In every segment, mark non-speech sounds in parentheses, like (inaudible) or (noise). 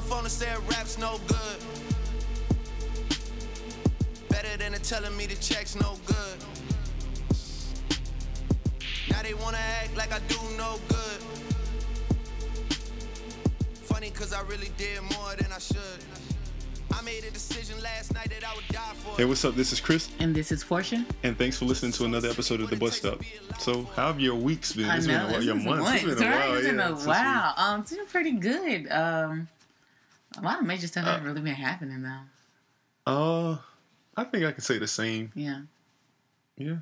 my phone and said rap's no good. Better than it telling me the check's no good. Now they wanna act like I do no good. Funny cause I really did more than I should. I made a decision last night that I would die for. Hey, what's up? This is Chris, And this is Fortune. and thanks for listening to another episode of The Bus Stop. So, how have your weeks been? I It's know. been a while. Your it's months. It's months, been a while. It's been yeah, a since while. Um, it's been pretty good. Um, a lot of major stuff Uh, hasn't really been happening though. Uh, I think I can say the same. Yeah. Yeah,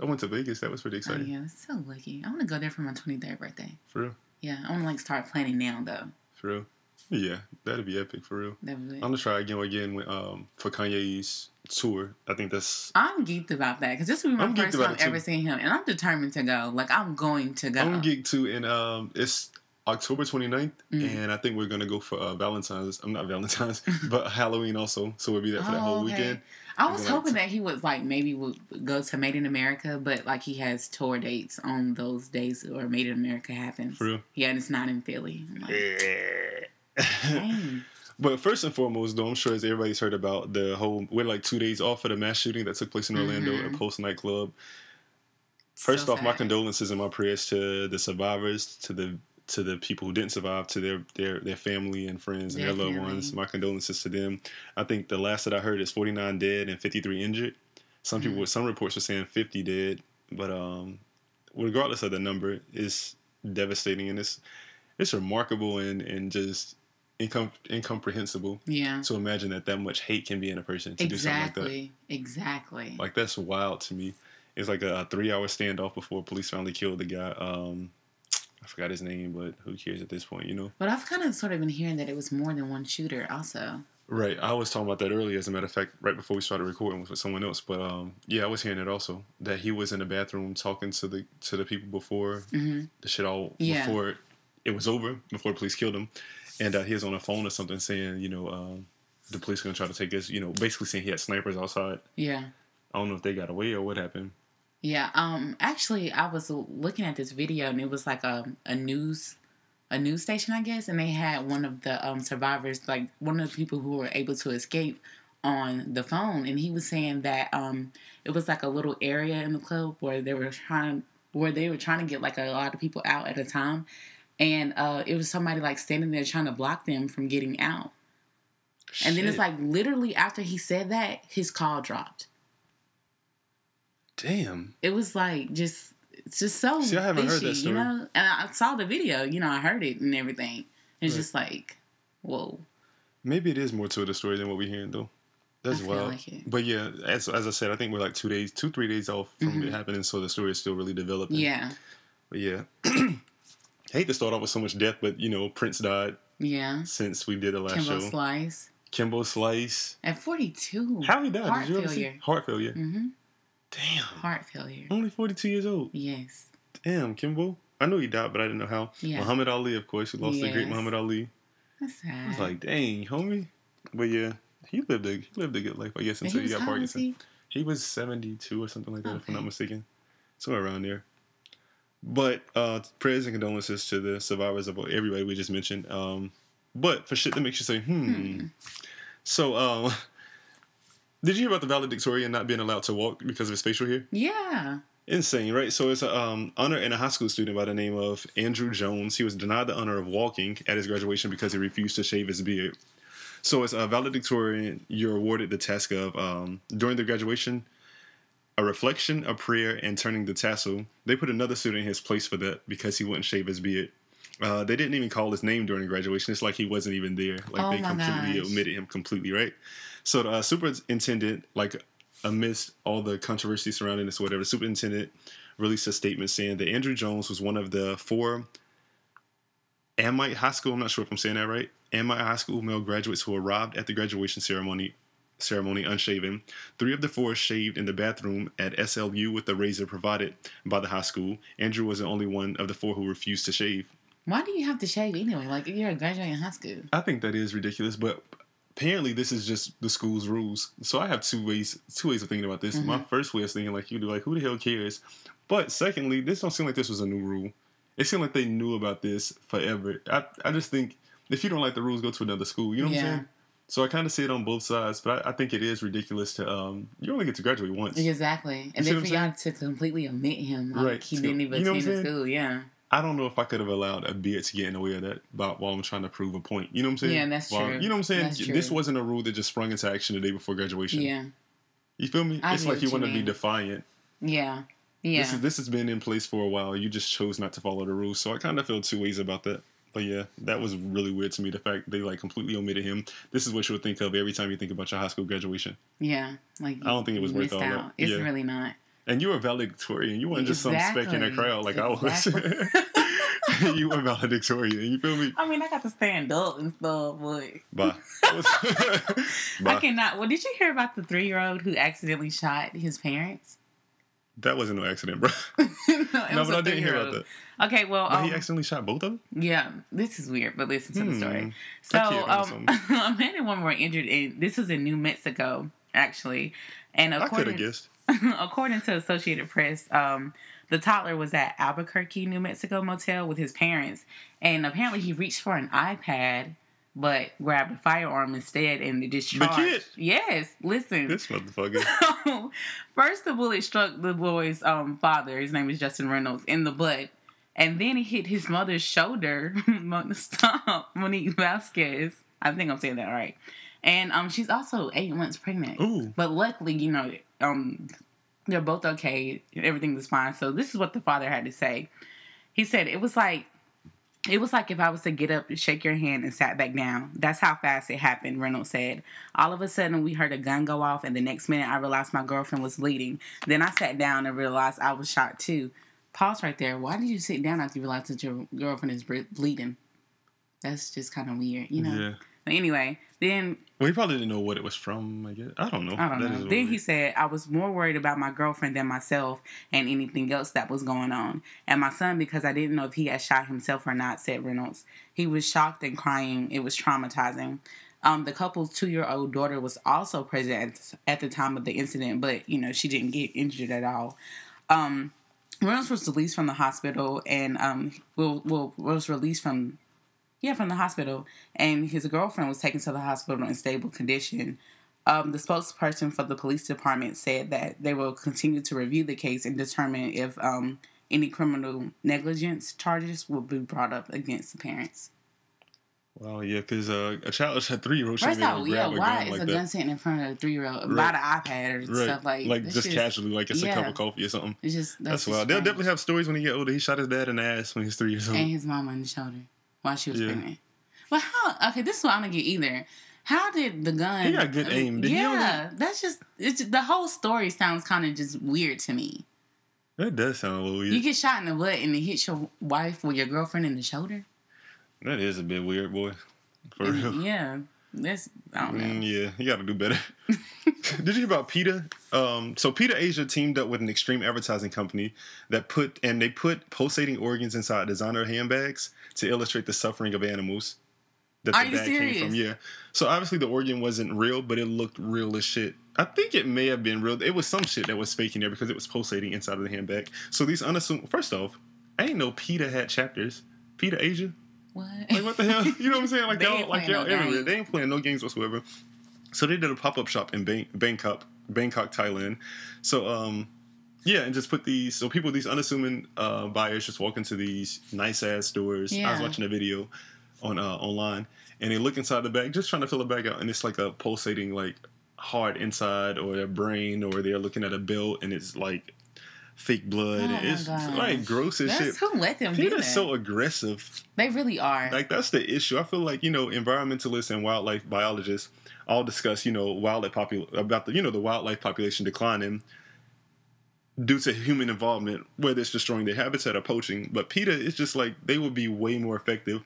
I went to Vegas. That was pretty Oh exciting. yeah, it's so lucky. I want to go there for my 23rd birthday. For real. Yeah, I want to like start planning now though. For real. Yeah, that'd be epic. For real. That would. I'm gonna try again again with, um for Kanye's tour. I think that's. I'm geeked about that because this will be my I'm first time ever seeing him, and I'm determined to go. Like I'm going to go. I'm geeked too, and um, it's October 29th, Mm. and I think we're gonna go for uh, Valentine's. I'm not Valentine's, (laughs) but Halloween also. So we'll be there for that whole Oh, okay. weekend. I was Like, hoping that he would like maybe would go to Made in America, but like he has tour dates on those days or Made in America happens. For real. Yeah, and it's not in Philly. Like. (laughs) But first and foremost, though, I'm sure as everybody's heard about the whole, we're like two days off of the mass shooting that took place in Orlando Mhm. at Pulse nightclub. First So off, my condolences and my prayers to the survivors, to the to the people who didn't survive, to their their their family and friends and their loved ones. My condolences to them. I think the last that I heard is 49 dead and 53 injured. Some Mm-hmm. people, some reports were saying 50 dead, but um, regardless of the number, it's devastating and it's it's remarkable and and just incom- incomprehensible Yeah. to imagine that that much hate can be in a person to do something like that. Exactly. Exactly. Like that's wild to me. It's like a, three hour standoff before police finally killed the guy. Um, I forgot his name, but who cares at this point, you know? But I've kind of sort of been hearing that it was more than one shooter also. Right. I was talking about that earlier, as a matter of fact, right before we started recording with someone else. But um, yeah, I was hearing it also that he was in the bathroom talking to the to the people before hmm the shit all Yeah. before it was over, before the police killed him, and uh, he was on the phone or something saying, you know, um, the police are gonna try to take us, you know, basically saying he had snipers outside. Yeah. I don't know if they got away or what happened. Yeah. Um. Actually, I was looking at this video and it was like a a news a news station, I guess, and they had one of the um survivors, like one of the people who were able to escape, on the phone, and he was saying that um it was like a little area in the club where they were trying where they were trying to get like a lot of people out at a time, and uh it was somebody like standing there trying to block them from getting out. And then it's like literally after he said that, his call dropped. Damn. It was like just it's just so See, I haven't heard fishy, that story. you know. And I saw the video, you know, I heard it and everything. It's Right. just like, whoa. Maybe it is more to the story than what we're hearing though. That's I wild. like it. But yeah, as as I said, I think we're like two days, two three days off from Mhm. it happening, so the story is still really developing. Yeah, But yeah, (clears throat) hate to start off with so much death, but you know, Prince died yeah. since we did the last Kimbo show. Slice Kimbo Slice. at forty two. How he died? Heart Did you ever see? failure. Heart failure. Mm-hmm. Damn. Heart failure. Only forty two years old. Yes. Damn, Kimbo. I know he died, but I didn't know how. Yeah. Muhammad Ali, of course, we lost the great Muhammad Ali. That's sad. I was like, dang, homie. But yeah, he lived a he lived a good life, I guess, until he he got how old was Parkinson. he? He was 72 or something like that, if I'm not mistaken. Somewhere around there. But uh, prayers and condolences to the survivors of everybody we just mentioned. Um, but for shit that makes you say, hmm. Hmm. So, um, did you hear about the valedictorian not being allowed to walk because of his facial hair? Yeah. Insane, right? So it's a um, honor in a high school student by the name of Andrew Jones. He was denied the honor of walking at his graduation because he refused to shave his beard. So as a valedictorian, you're awarded the task of um, during the graduation, a reflection, a prayer, and turning the tassel. They put another student in his place for that because he wouldn't shave his beard. Uh, they didn't even call his name during graduation. It's like he wasn't even there. Like Oh they completely gosh. omitted him completely, right? So the uh, superintendent, like amidst all the controversy surrounding this, or whatever, the superintendent released a statement saying that Andrew Jones was one of the four Amite High School. I'm not sure if I'm saying that right. Amite High School male graduates who arrived at the graduation ceremony ceremony unshaven. Three of the four shaved in the bathroom at SLU with the razor provided by the high school. Andrew was the only one of the four who refused to shave. Why do you have to shave anyway? Like you're graduating high school. I think that is ridiculous, but apparently this is just the school's rules. So I have two ways two ways of thinking about this. My first way is thinking like you do, like who the hell cares? But secondly, this don't seem like this was a new rule. It seemed like they knew about this forever. I I just think if you don't like the rules, go to another school. You know what I'm saying? So I kind of see it on both sides, but I, I think it is ridiculous to um. You only get to graduate once. Exactly. And see then for y'all to completely omit him, like Right. he didn't even you know attend the school. Yeah. I don't know if I could have allowed a beard to get in the way of that, but while I'm trying to prove a point. You know what I'm saying? Yeah, that's While- true. You know what I'm saying? This wasn't a rule that just sprung into action the day before graduation. Yeah. You feel me? I it's like you you want to be defiant. Yeah. Yeah. This is this has been in place for a while. You just chose not to follow the rules. So I kind of feel two ways about that. But yeah, that was really weird to me. The fact they like completely omitted him. This is what you would think of every time you think about your high school graduation. yeah. Like I don't think it was worth all that. out. It's Yeah. really not. And you were valedictorian. You weren't just some speck in a crowd like I was. (laughs) You were valedictorian. You feel me? I mean, I got to stand up and stuff, but Bye. (laughs) I cannot. Well, did you hear about the three year old who accidentally shot his parents? That wasn't no accident, bro. (laughs) no, no, but I didn't hear about that. Okay, well, um, he accidentally shot both of them. yeah, this is weird, but listen to the Hmm. story. So, That kid onto um, a man and woman were injured in this was in New Mexico, actually, and I could have according guessed. (laughs) according to Associated Press, um, the toddler was at Albuquerque, New Mexico motel with his parents, and apparently he reached for an iPad, but grabbed a firearm instead, and it discharged. Yes, listen. This motherfucker. So, (laughs) First, the bullet struck the boy's um, father. His name is Justin Reynolds in the butt, and then it hit his mother's shoulder. (laughs) Stop, Monique Vasquez. I think I'm saying that right. And um, she's also eight months pregnant. Ooh. But luckily, you know, um, they're both okay. Everything was fine. So this is what the father had to say. He said it was like it was like if I was to get up, shake your hand, and sat back down. That's how fast it happened, Reynolds said. All of a sudden, we heard a gun go off, and the next minute, I realized my girlfriend was bleeding. Then I sat down and realized I was shot too. Pause right there. Why did you sit down after you realized that your girlfriend is ble- bleeding? That's just kind of weird, you know? Yeah. But anyway, then Well, he probably didn't know what it was from. I guess I don't know. I don't That know. Then weird. he said, I was more worried about my girlfriend than myself and anything else that was going on. And my son, because I didn't know if he had shot himself or not, said Reynolds. He was shocked and crying. It was traumatizing. Um, the couple's two year old daughter was also present at, at the time of the incident, but, you know, she didn't get injured at all. Um, Reynolds was released from the hospital and um, will, will, was released from yeah, from the hospital, and his girlfriend was taken to the hospital in stable condition. Um, the spokesperson for the police department said that they will continue to review the case and determine if um, any criminal negligence charges will be brought up against the parents. Well, yeah, because uh, a child, a three year old should First be able to yeah, grab a why gun is like a that. gun sitting in front of a three year old? Right. Buy the iPad or right. stuff like like that's just casually, like it's a cup of coffee or something. It's just That's, that's, wild. just They'll definitely have stories when he get older. He shot his dad in the ass when he was three years old. and his mama in the shoulder while she was Yeah. pregnant. Well, how? Okay, this is what I don't get either. How did the gun? He got good aim. Did yeah, that's just it's the whole story sounds kind of just weird to me. That does sound a little weird. You get shot in the butt and it hits your wife or your girlfriend in the shoulder. that is a bit weird, boy. For real. yeah, that's I don't know. Mm, yeah, you got to do better. (laughs) Did you hear about PETA? Um, so PETA Asia teamed up with an extreme advertising company that put and they put pulsating organs inside designer handbags to illustrate the suffering of animals that Are the you bag came from. serious? Yeah. So obviously the organ wasn't real, but it looked real as shit. I think it may have been real. It was some shit that was fake in there because it was pulsating inside of the handbag. So these unassuming. First off, I didn't know PETA had chapters. PETA Asia. What? Like what the hell? You know what I'm saying? Like They y'all, like y'all no everywhere. games. They ain't playing no games whatsoever. So they did a pop up shop in Bang- Bangkok, Bangkok, Thailand. So um, yeah, and just put these. So people, these unassuming uh, buyers, just walk into these nice ass stores. Yeah. I was watching a video on uh, online, and they look inside the bag, just trying to fill the bag out, and it's like a pulsating like heart inside, or their brain, or they're looking at a belt, and it's like fake blood. Oh it's like gross as shit. Who let them do that. PETA's so aggressive. they really are. Like that's the issue. I feel like you know environmentalists and wildlife biologists all discuss you know wildlife popul about the you know the wildlife population declining due to human involvement, whether it's destroying their habitat or poaching. But PETA is just like they would be way more effective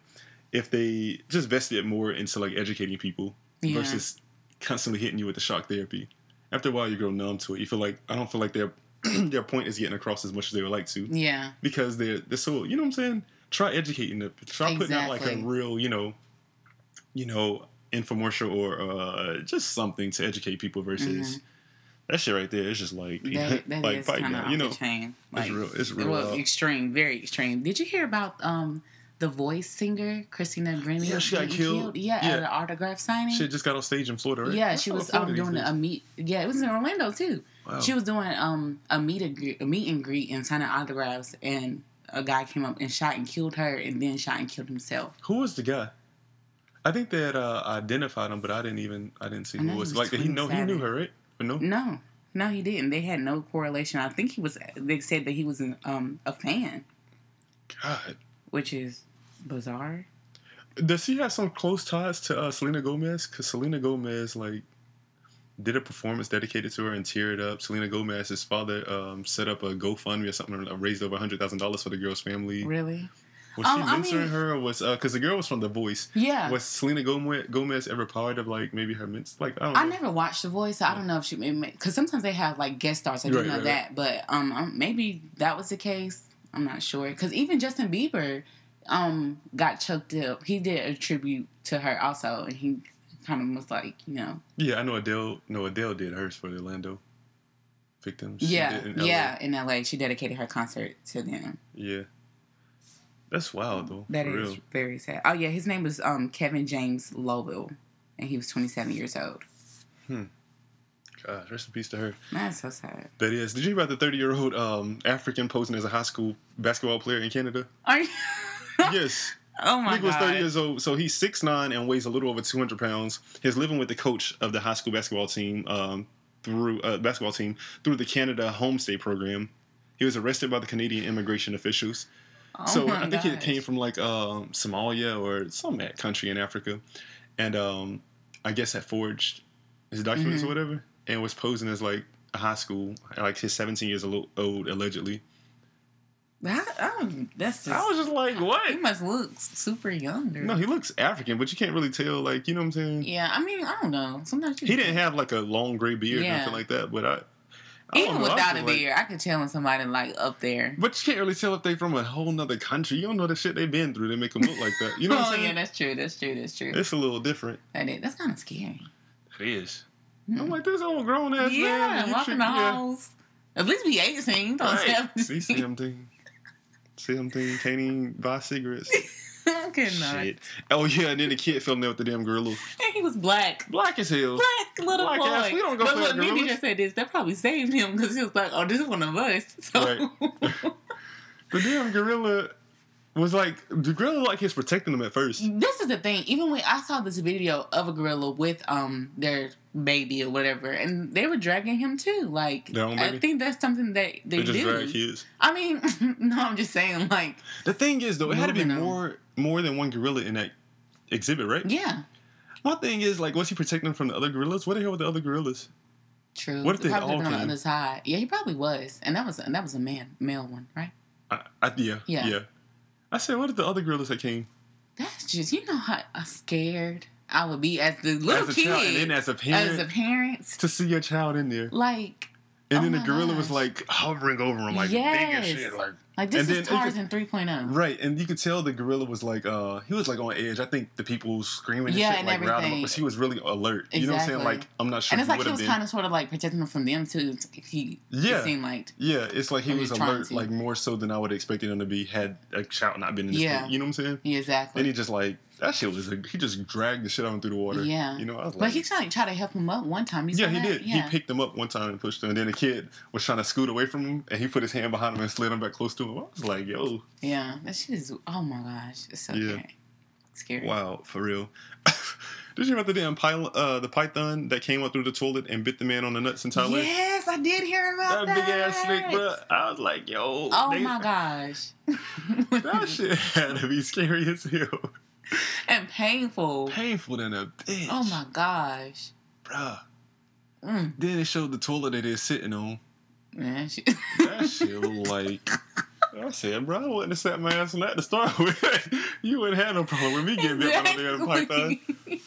if they just vested more into like educating people Yeah. versus constantly hitting you with the shock therapy. After a while, you grow numb to it. You feel like I don't feel like their (clears throat) their point is getting across as much as they would like to yeah. because they're they're so you know what I'm saying. Try educating them. Try putting out like a real you know, you know infomercial or uh, just something to educate people versus that shit right there. It's just like Mm-hmm. That, that (laughs) like is off you know. Like, real- it's real Well, extreme, very extreme. Did you hear about um the voice singer Christina Grimmie. Yeah, she got getting killed. Yeah, Yeah. at an autograph signing. She just got on stage in Florida, right? Yeah, What's she was um, doing a meet. Yeah, it was in Orlando too. Wow. She was doing um a meet and greet, a meet and greet and signing autographs, and a guy came up and shot and killed her, and then shot and killed himself. Who was the guy? I think they had uh, identified him, but I didn't even I didn't see who it was Like he know he knew her, right? Or no? No, no, he didn't. They had no correlation. I think he was. They said that he was an, um a fan, God. which is bizarre. Does he have some close ties to uh, Selena Gomez? Because Selena Gomez like did a performance dedicated to her and teared up. Selena Gomez's father um, set up a GoFundMe or something, uh, raised over hundred thousand dollars for the girl's family. Really? Was Um, she I mentoring mean- her? Or was because the girl was from The Voice? Yeah. Was Selena Gomez, Gomez ever part of like maybe her ment? Like I don't know. I never watched The Voice, so I don't know if she because sometimes they have like guest stars. I do Right, know right, that, but um, um, maybe that was the case. I'm not sure because even Justin Bieber um got choked up. He did a tribute to her also, and he kind of was like, you know, Yeah, I know Adele. No, Adele did hers for the Orlando victims. Yeah, in yeah. In LA, she dedicated her concert to them. yeah. That's wild though. That is real. very sad. Oh yeah, his name was um Kevin James Lowell, and he was 27 years old. Hmm. God, rest in peace to her. That's so sad. That is. Did you hear about the 30 year old um, African posing as a high school basketball player in Canada? Are you? (laughs) yes. oh my Nick was 30 years old, so he's 6'9 and weighs a little over 200 pounds. He's living with the coach of the high school basketball team um, through uh, basketball team through the Canada Homestay program. He was arrested by the Canadian immigration officials. Oh so I think gosh. came from like um, Somalia or some country in Africa, and um, I guess had forged his documents Mhm. or whatever, and was posing as like a high school, like his 17 years old allegedly. I, um, that's just, I was just like, what? He must look super young. Dude. No, he looks African, but you can't really tell. Like, you know what I'm saying? Yeah, I mean, I don't know. Sometimes he didn't have like a long gray beard yeah. or nothing like that. But I, I even know, without a beard, like, I could tell when somebody like up there. But you can't really tell if they from a whole nother country. You don't know the shit they've been through. They make them look like that. You know? (laughs) oh yeah, that's true. That's true. That's true. It's a little different. That is. That's kind of scary. It is. Mm. I'm like this old grown ass yeah, man. Yeah, walking the halls. At least be 18. Don't right. 17. Something. Can't even buy cigarettes. (laughs) Shit. Oh yeah, and then the kid fell in love with the damn gorilla. And he was black. Black as hell. Black little black boy. Ass. We don't go but look, Nene just said this. That probably saved him because he was like, "Oh, this is one of us." (laughs) So. Right. (laughs) the damn gorilla was like the gorilla like he's protecting them at first. this is the thing. Even when I saw this video of a gorilla with um their baby or whatever, and they were dragging him too. Like, I think that's something that they, They just do. drag kids. I mean, (laughs) no, I'm just saying, like, The thing is though, it had to be more more than one gorilla in that exhibit, right? yeah, My thing is like, was he protecting them from the other gorillas? What the hell with the other gorillas? true. What if they probably all on the other side? Yeah, he probably was, and that was and that was a man, male one, right? I, I, yeah, Yeah. yeah, I said, what if the other gorillas that came That's just you know how uh, scared I would be as the little as a kid, child, and then as a parent as a parent, to see your child in there, like. and Oh then the gorilla was like hovering over him, like big as Yes. shit, like Like this And is then Tarzan 3.0. right. And you could tell the gorilla was like, uh, he was like on edge. I think the people screaming and Yeah, shit and like riled him up, everything. but he was really alert. Exactly. You know what I'm saying? Like I'm not sure. And it's like he was kind of sort of like protecting them from them too. He Yeah. it seemed like Yeah, it's like he was alert, to. like more so than I would have expected him to be had a shout not been in this. Yeah. You know what I'm saying? yeah, exactly. Then he just like that shit was. A, he just dragged the shit out through the water. Yeah. You know, I was like, but like, he tried, tried to help him up one time. You yeah, he did. Yeah. He picked him up one time and pushed him, and then the kid was trying to scoot away from him, and he put his hand behind him and slid him back close to him. I was like, yo, yeah, that shit is. Oh my gosh, it's so Yeah. scary. Scary. wow, for real. (laughs) Did you hear about the damn pil- uh, the python that came up through the toilet and bit the man on the nuts in Thailand? Yes, I did hear about That that. big ass snake, bro. I was like, yo. Oh they- my gosh. (laughs) That shit had to be scary as hell. (laughs) and painful. Painful than a bitch. Oh my gosh. Bruh. Mm. Then they showed the toilet that they're sitting on. Man, she- That shit was like. I said, bro, I wouldn't have sat my ass on that to start (laughs) with. you wouldn't have no problem with me getting bit by the damn python. Exactly.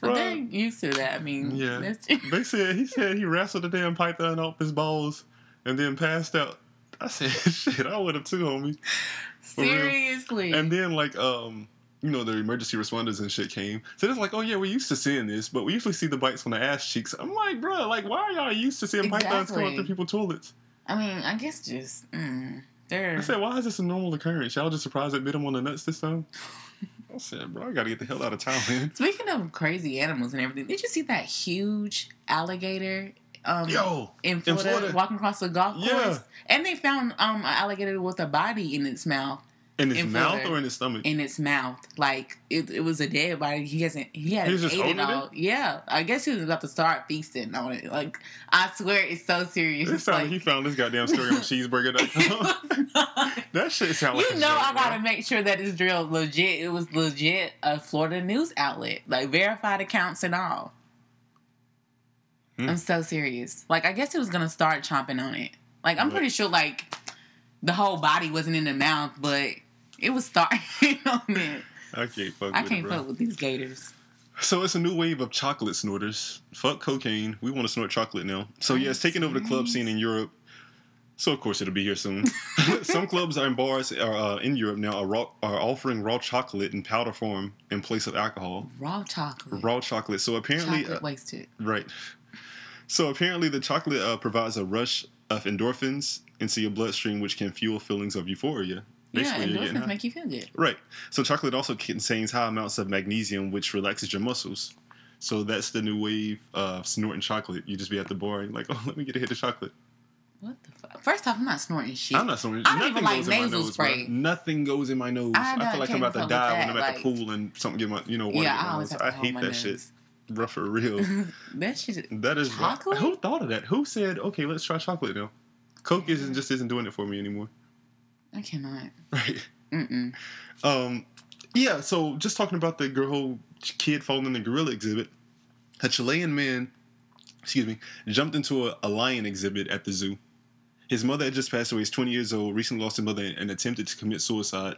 but Bruh. they're used to that. I mean, Yeah. They said he said he wrestled the damn python off his balls and then passed out. I said, (laughs) shit, I would have too, homie. seriously. And then like um, you know, the emergency responders and shit came. So it's like, oh yeah, we're used to seeing this, but we usually see the bites on the ass cheeks. I'm like, bro, like why are y'all used to seeing pythons come up Exactly. through people's toilets? I mean, I guess just mm, They're I said, why is this a normal occurrence? Y'all just surprised it bit him on the nuts this time? I said, bro, I gotta get the hell out of town, man. (laughs) Speaking of crazy animals and everything, did you see that huge alligator um, Yo, in, Florida, Florida. walking across the golf course? Yeah. And they found um, an alligator with a body in its mouth. In his in mouth Florida. or in his stomach? In its mouth, like it, it was a dead body. He hasn't. He hadn't He ate it holding it? all. Yeah, I guess he was about to start feasting on it. Like I swear, it's so serious. It It's sounded like, he found this goddamn story on (laughs) cheeseburger.com. it was not. (laughs) that shit sound like You know, I gotta make sure that it's real legit. It was legit a Florida news outlet, like verified accounts and all. Hmm. I'm so serious. Like, I guess he was gonna start chomping on it. Like, I'm What? pretty sure like the whole body wasn't in the mouth, but it was starting (laughs) on it. I can't fuck I with can't it, fuck with these gators. So it's a new wave of chocolate snorters. Fuck cocaine. We want to snort chocolate now. So yeah, it's taking over the club scene in Europe. So of course it'll be here soon. (laughs) Some clubs and bars are uh, in Europe now are, raw, are offering raw chocolate in powder form in place of alcohol. Raw chocolate. Raw chocolate. So apparently, chocolate uh, wasted. right. So apparently, the chocolate uh, provides a rush of endorphins into your bloodstream, which can fuel feelings of euphoria. Yeah, Basically, you're endorphins make you feel good. Right. So chocolate also contains high amounts of magnesium, which relaxes your muscles. So that's the new wave of snorting chocolate. You just be at the bar and like, (laughs) oh, let me get a hit of chocolate. What the fuck? First off, I'm not snorting shit. I'm not snorting. I don't Nothing even like goes in my nasal nose, bro. spray. Nothing goes in my nose. I I, feel like I'm about to die when I'm at like- the pool and something get my, you know, water yeah, I my always I hate that nose. shit. Rough for real. (laughs) that shit. That is Chocolate? Who thought of that? Who said, okay, let's try chocolate now? Coke isn't just isn't doing it for me anymore. I cannot. Right. Mm-mm. Um, yeah. So just talking about the girl, whole kid falling in the gorilla exhibit. A Chilean man, excuse me, jumped into a, a lion exhibit at the zoo. His mother had just passed away. He's 20 years old. Recently lost his mother and attempted to commit suicide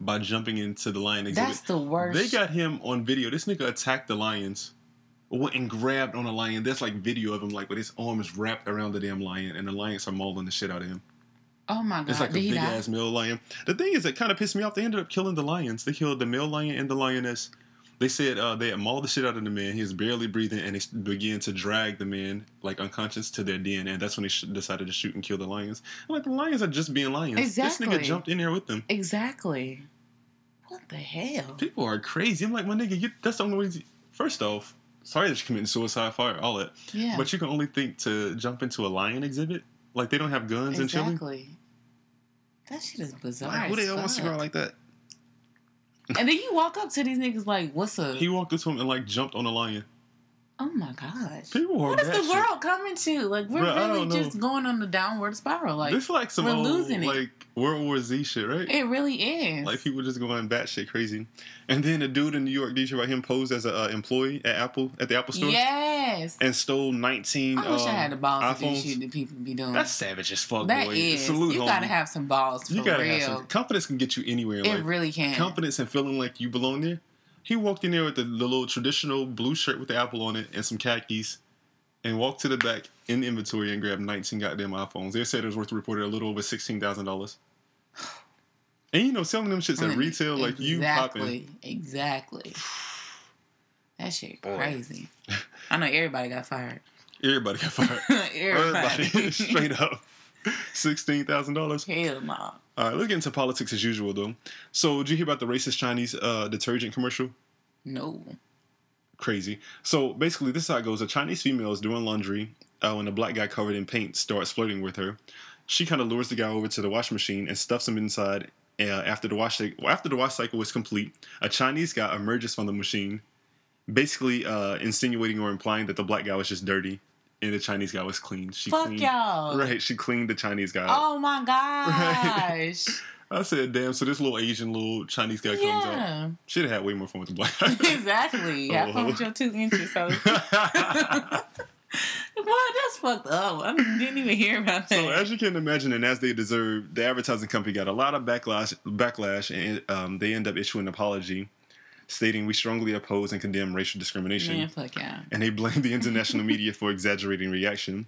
by jumping into the lion exhibit. That's the worst. They got him on video. This nigga attacked the lions. Went and grabbed on a lion. There's like video of him like with his arms wrapped around the damn lion, and the lions are mauling the shit out of him. oh my god! It's like a Did he big ass male lion. The thing is, it kind of pissed me off. They ended up killing the lions. They killed the male lion and the lioness. They said uh, they had mauled the shit out of the man. He was barely breathing, and they began to drag the man like unconscious to their den. And that's when they sh- decided to shoot and kill the lions. I'm like the lions are just being lions. This nigga jumped in there with them. Exactly. What the hell? People are crazy. I'm like, my nigga, you, that's the only way. First off, sorry that you're committing suicide, fire, all that. Yeah. But you can only think to jump into a lion exhibit. Like they don't have guns in Chile. exactly. That shit is bizarre. Like, who the hell wants to go like that? And then you walk up to these niggas like, "What's up?" He walked up to him and like jumped on a lion. Oh my gosh. People are What is the batshit. world coming to? Like we're I really just going on the downward spiral. Like this is like some we're old losing it. like World War Z shit, right? it really is. Like people just going batshit crazy. And then a dude in New York, did you about him posed as an uh, employee at Apple at the Apple store yes. and stole 19 I wish I um, had the balls to do shit that people be doing. That's savage as fuck, That boy. is. Salute, you homie. gotta have some balls for You gotta real. have some confidence can get you anywhere it life. really can. confidence and feeling like you belong there. He walked in there with the, the little traditional blue shirt with the apple on it and some khakis, and walked to the back in the inventory and grabbed 19 goddamn iPhones. They said it was worth reported a little over sixteen thousand dollars. (sighs) And you know, selling them shits at retail, like you popping. Exactly. Exactly. (sighs) That shit Boy. crazy. (laughs) I know everybody got fired. Everybody got fired. (laughs) everybody. Everybody, (laughs) straight up, sixteen thousand dollars. Hell no. All right, let's get into politics as usual, though. So, did you hear about the racist Chinese uh, detergent commercial? No. crazy. So basically, this is how it goes: a Chinese female is doing laundry uh, when a black guy covered in paint starts flirting with her. She kind of lures the guy over to the washing machine and stuffs him inside. Uh, after the wash cycle, after the wash cycle is complete, a Chinese guy emerges from the machine, basically uh, insinuating or implying that the black guy was just dirty and the Chinese guy was clean. She Fuck cleaned, y'all. Right, she cleaned the Chinese guy. Oh my (laughs) gosh. I said, "Damn!" So this little Asian little Chinese guy comes yeah. Should have had way more fun with the black (laughs) guy. exactly. (laughs) Have fun with your two inches. So. Boy, that's fucked up. I didn't even hear about that. So as you can imagine, and as they deserve, the advertising company got a lot of backlash. Backlash, and um, they end up issuing an apology, stating we strongly oppose and condemn racial discrimination, Man, fuck y'all. and they blamed the international media for exaggerating reaction.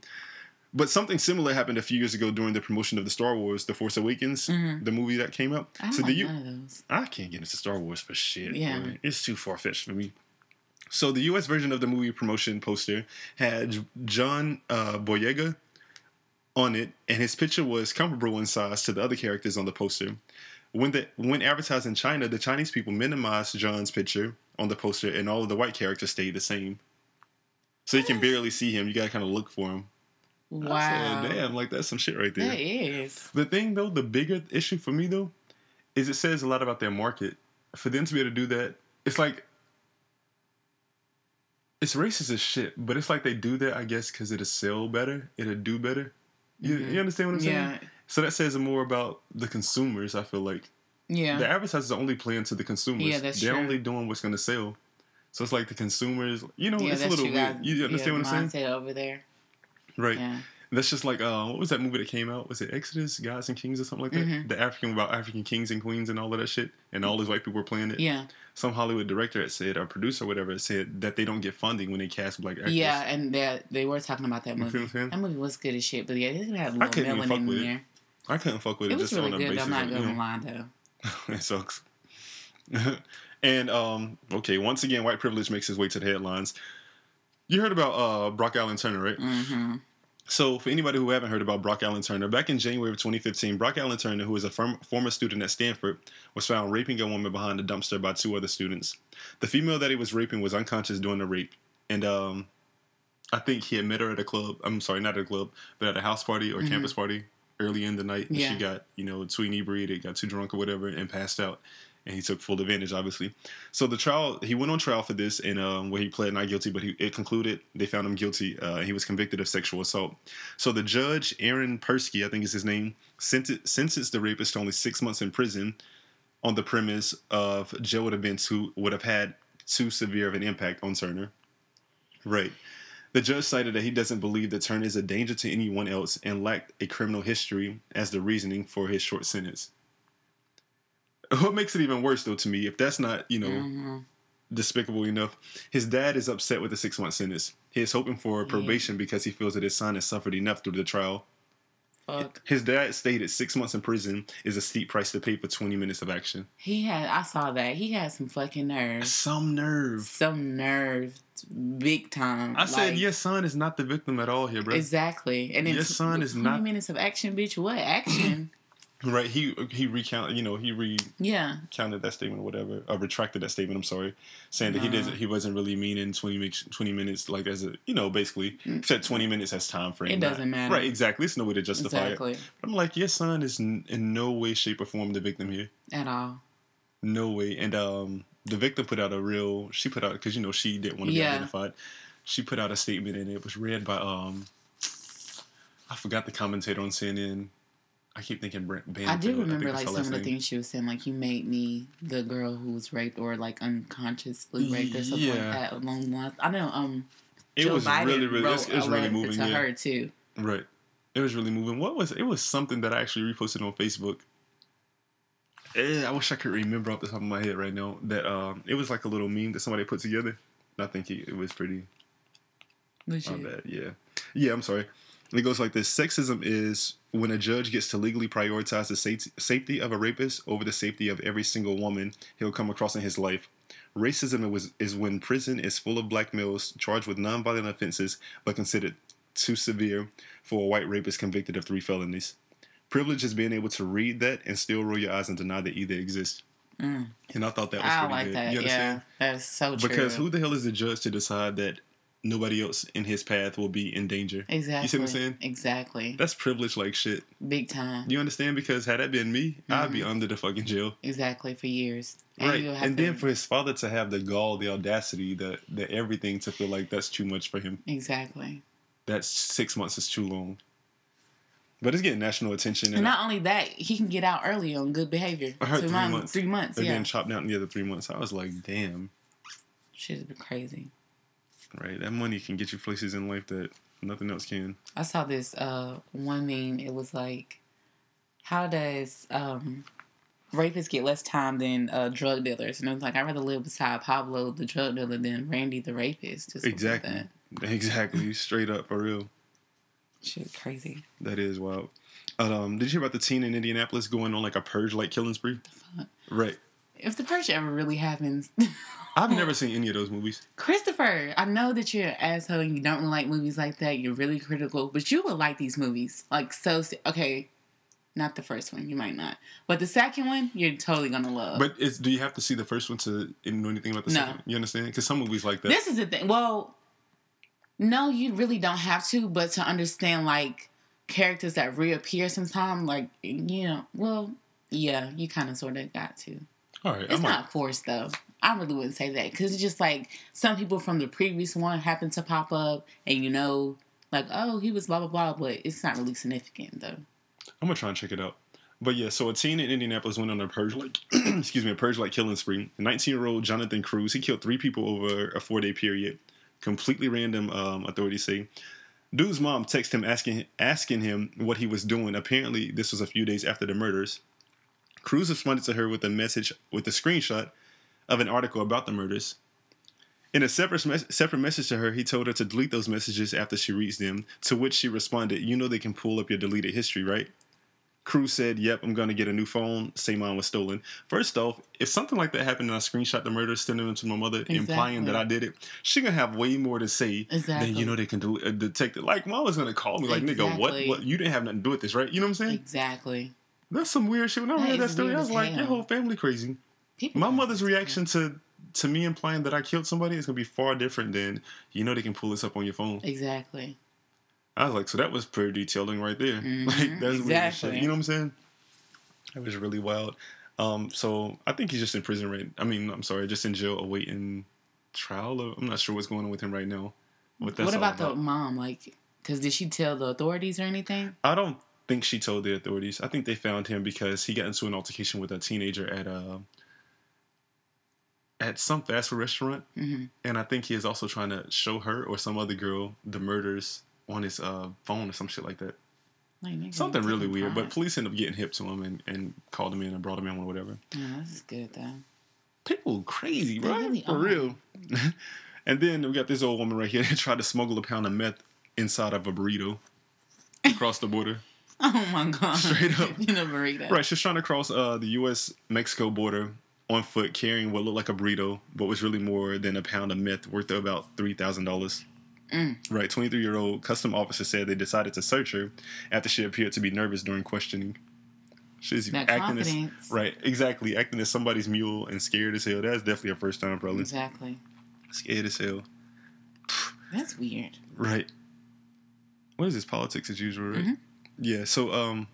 But something similar happened a few years ago during the promotion of the Star Wars: The Force Awakens, Mhm. the movie that came out. I So like the U- none of those. I can't get into Star Wars for shit. Yeah. boy. It's too far fetched for me. So the U.S. version of the movie promotion poster had John uh, Boyega, on it, and his picture was comparable in size to the other characters on the poster. When the when advertised in China, the Chinese people minimized John's picture on the poster, and all of the white characters stayed the same. So you can barely see him. You gotta kind of look for him. I Wow. said, damn, like that's some shit right there. That is. The thing though, the bigger issue for me though, is it says a lot about their market. For them to be able to do that, it's like it's racist as shit, but it's like they do that, I guess, because it'll sell better, it'll do better. You, you mm-hmm. understand what I'm saying? So that says more about the consumers. I feel like Yeah. the advertisers are only playing to the consumers. Yeah, that's They're true. only doing what's going to sell. So it's like the consumers. You know, yeah, it's a little you weird. You understand yeah, what I'm saying? over there. Right. Yeah. That's just like uh, what was that movie that came out? Was it Exodus, Gods and Kings, or something like that? Mhm. The African about African kings and queens and all of that shit, and all these white people were playing it. Yeah. Some Hollywood director had said, or producer, or whatever, had said that they don't get funding when they cast black actors. Yeah, and that they were talking about that You movie. feel what I'm saying? That movie was good as shit, but yeah, it had a I little melanin in there. I couldn't fuck with it, It was just really good. I'm not gonna lie though. (laughs) it sucks. (laughs) and um, okay, once again, white privilege makes his way to the headlines. You heard about uh, Brock Allen Turner, right? Mm-hmm. So, for anybody who haven't heard about Brock Allen Turner, back in January of 2015, Brock Allen Turner, who was a firm, former student at Stanford, was found raping a woman behind a dumpster by two other students. The female that he was raping was unconscious during the rape, and um, I think he had met her at a club. I'm sorry, not at a club, but at a house party or campus party early in the night. And Yeah. She got, you know, too inebriated, got too drunk or whatever, and passed out. And he took full advantage, obviously. So the trial, he went on trial for this, and um, where he pled not guilty, but he, it concluded they found him guilty. Uh, he was convicted of sexual assault. So the judge, Aaron Persky, I think is his name, sentenced, sentenced the rapist to only six months in prison on the premise of jail would have been too would have had too severe of an impact on Turner. Right. The judge cited that he doesn't believe that Turner is a danger to anyone else and lacked a criminal history as the reasoning for his short sentence. What makes it even worse, though, to me, if that's not, you know, Mm-hmm. despicable enough, his dad is upset with the six month sentence. He is hoping for probation because he feels that his son has suffered enough through the trial. Fuck. His dad stated six months in prison is a steep price to pay for 20 minutes of action. He had. I saw that. He had some fucking nerve. Some nerve. Some nerve, big time. I said, your son is not the victim at all here, bro. Exactly. And then Your son is 20 not- minutes of action, bitch. What action? (clears throat) Right? He he recounted, you know, he re yeah. recounted that statement or whatever, or retracted that statement. I'm sorry, saying that he didn't, he wasn't really meaning 20 minutes, 20 minutes, like as a, you know, basically said 20 minutes as time frame. It not- doesn't matter. Right? Exactly. It's no way to justify Exactly. it. But I'm like, your son is n- in no way, shape, or form the victim here. At all. No way. And um, the victim put out a real. She put out because you know she didn't want to Yeah. be identified. She put out a statement and it was read by um. I forgot the commentator on CNN. I keep thinking Brent Banfield. I do remember that's like some of the things she was saying, like you made me the girl who was raped or like unconsciously raped or something like that along the lines. I know um It Joe was Biden really, really, wrote it's, it's really moving. to Yeah, her too. right. It was really moving. What was it? Was something that I actually reposted on Facebook. Eh, I wish I could remember off the top of my head right now. That um, it was like a little meme that somebody put together. And I think it, it was pretty My Legit. bad. Yeah. Yeah, I'm sorry. It goes like this Sexism is when a judge gets to legally prioritize the safety, safety of a rapist over the safety of every single woman he'll come across in his life. Racism is, is when prison is full of black males charged with nonviolent offenses but considered too severe for a white rapist convicted of three felonies. Privilege is being able to read that and still roll your eyes and deny that either exist. Mm. And I thought that was I pretty like good. that. You understand? Yeah, that's so true. Because who the hell is the judge to decide that nobody else in his path will be in danger? exactly? You see what I'm saying? Exactly. That's privilege like shit. Big time. You understand? Because had that been me, I'd be under the fucking jail. Exactly for years. right. have And then for his father to have the gall, the audacity, the the everything to feel like that's too much for him. exactly. That's six months is too long. But it's getting national attention And and, not only that, he can get out early on good behavior. I heard Two three months- months. Three months. they're Yeah. getting chopped down in the other three months. I was like, damn, Shit's been crazy. right? That money can get you places in life that nothing else can. I saw this uh one meme. It was like, how does um rapists get less time than uh, drug dealers? And I was like, I'd rather live beside Pablo the drug dealer than Randy the rapist. Just Exactly. Like that. Exactly. Straight up for real. Shit, crazy. That is wild. Um, did you hear about the teen in Indianapolis going on like a purge like killing spree? Right. If the purge ever really happens, (laughs) I've never (laughs) seen any of those movies. Christopher, I know that you're an asshole and you don't like movies like that. You're really critical, but you would like these movies. Like, so, okay, not the first one, you might not. But the second one, you're totally going to love. But it's, do you have to see the first one to know anything about the No. second? You understand? Because some movies like that. this is the thing. Well, no, you really don't have to, but to understand, like, characters that reappear sometime, like, you know, well, yeah, you kind of sort of got to. All right, It's I might, not forced though. I really wouldn't say that because it's just like some people from the previous one happen to pop up, and you know, like oh he was blah blah blah, but it's not really significant though. I'm gonna try and check it out. But yeah, so a teen in Indianapolis went on a purge like (clears throat) excuse me, a purge like killing spree. 19 year old Jonathan Cruz, he killed three people over a four day period. Completely random, um, authorities say. Dude's mom texted him asking asking him what he was doing. Apparently, this was a few days after the murders. Cruz responded to her with a message with a screenshot of an article about the murders. In a separate mes- separate message to her, he told her to delete those messages after she reads them. To which she responded, "You know they can pull up your deleted history, right?" Cruz said, "Yep, I'm gonna get a new phone. Say mine was stolen." First off, if something like that happened and I screenshot the murder, sending them to my mother, implying that I did it, she gonna have way more to say Exactly. than you know they can del- uh, detect it. Like mom was gonna call me, like nigga, what? What? You didn't have nothing to do with this, right? You know what I'm saying? Exactly. That's some weird shit. When I That read that story, I was as like, your whole family crazy. People My mother's reaction to to me implying that I killed somebody is gonna be far different than you know they can pull this up on your phone. Exactly. I was like, so that was pretty detailing right there. Mhm, (laughs) Like that's weird as shit. exactly. You know what I'm saying? That was really wild. Um, so I think he's just in prison right. I mean, I'm sorry, just in jail awaiting trial. Or, I'm not sure what's going on with him right now. What, that's what all about the mom? Like, because did she tell the authorities or anything? I don't think she told the authorities. I think they found him because he got into an altercation with a teenager at a at some fast food restaurant, hmm and I think he is also trying to show her or some other girl the murders on his uh, phone or some shit like that. Like, Something really weird. But police ended up getting hip to him and, and called him in and brought him in or whatever. Yeah, this is good though. People crazy, They right? really For real. (laughs) and then we got this old woman right here that tried to smuggle a pound of meth inside of a burrito across the border. (laughs) Oh my god! Straight up. (laughs) you know, burrito. Right, she's trying to cross uh, the U.S. Mexico border on foot, carrying what looked like a burrito, but was really more than a pound of meth worth about three thousand dollars. Mm. Right, twenty-three-year-old custom officer said they decided to search her after she appeared to be nervous during questioning. She's That acting as right, exactly, acting as somebody's mule and scared as hell. That's definitely a first time problem. Exactly. Scared as hell. That's weird. Right. What is this? Politics as usual, right? Mhm. Yeah. So, um,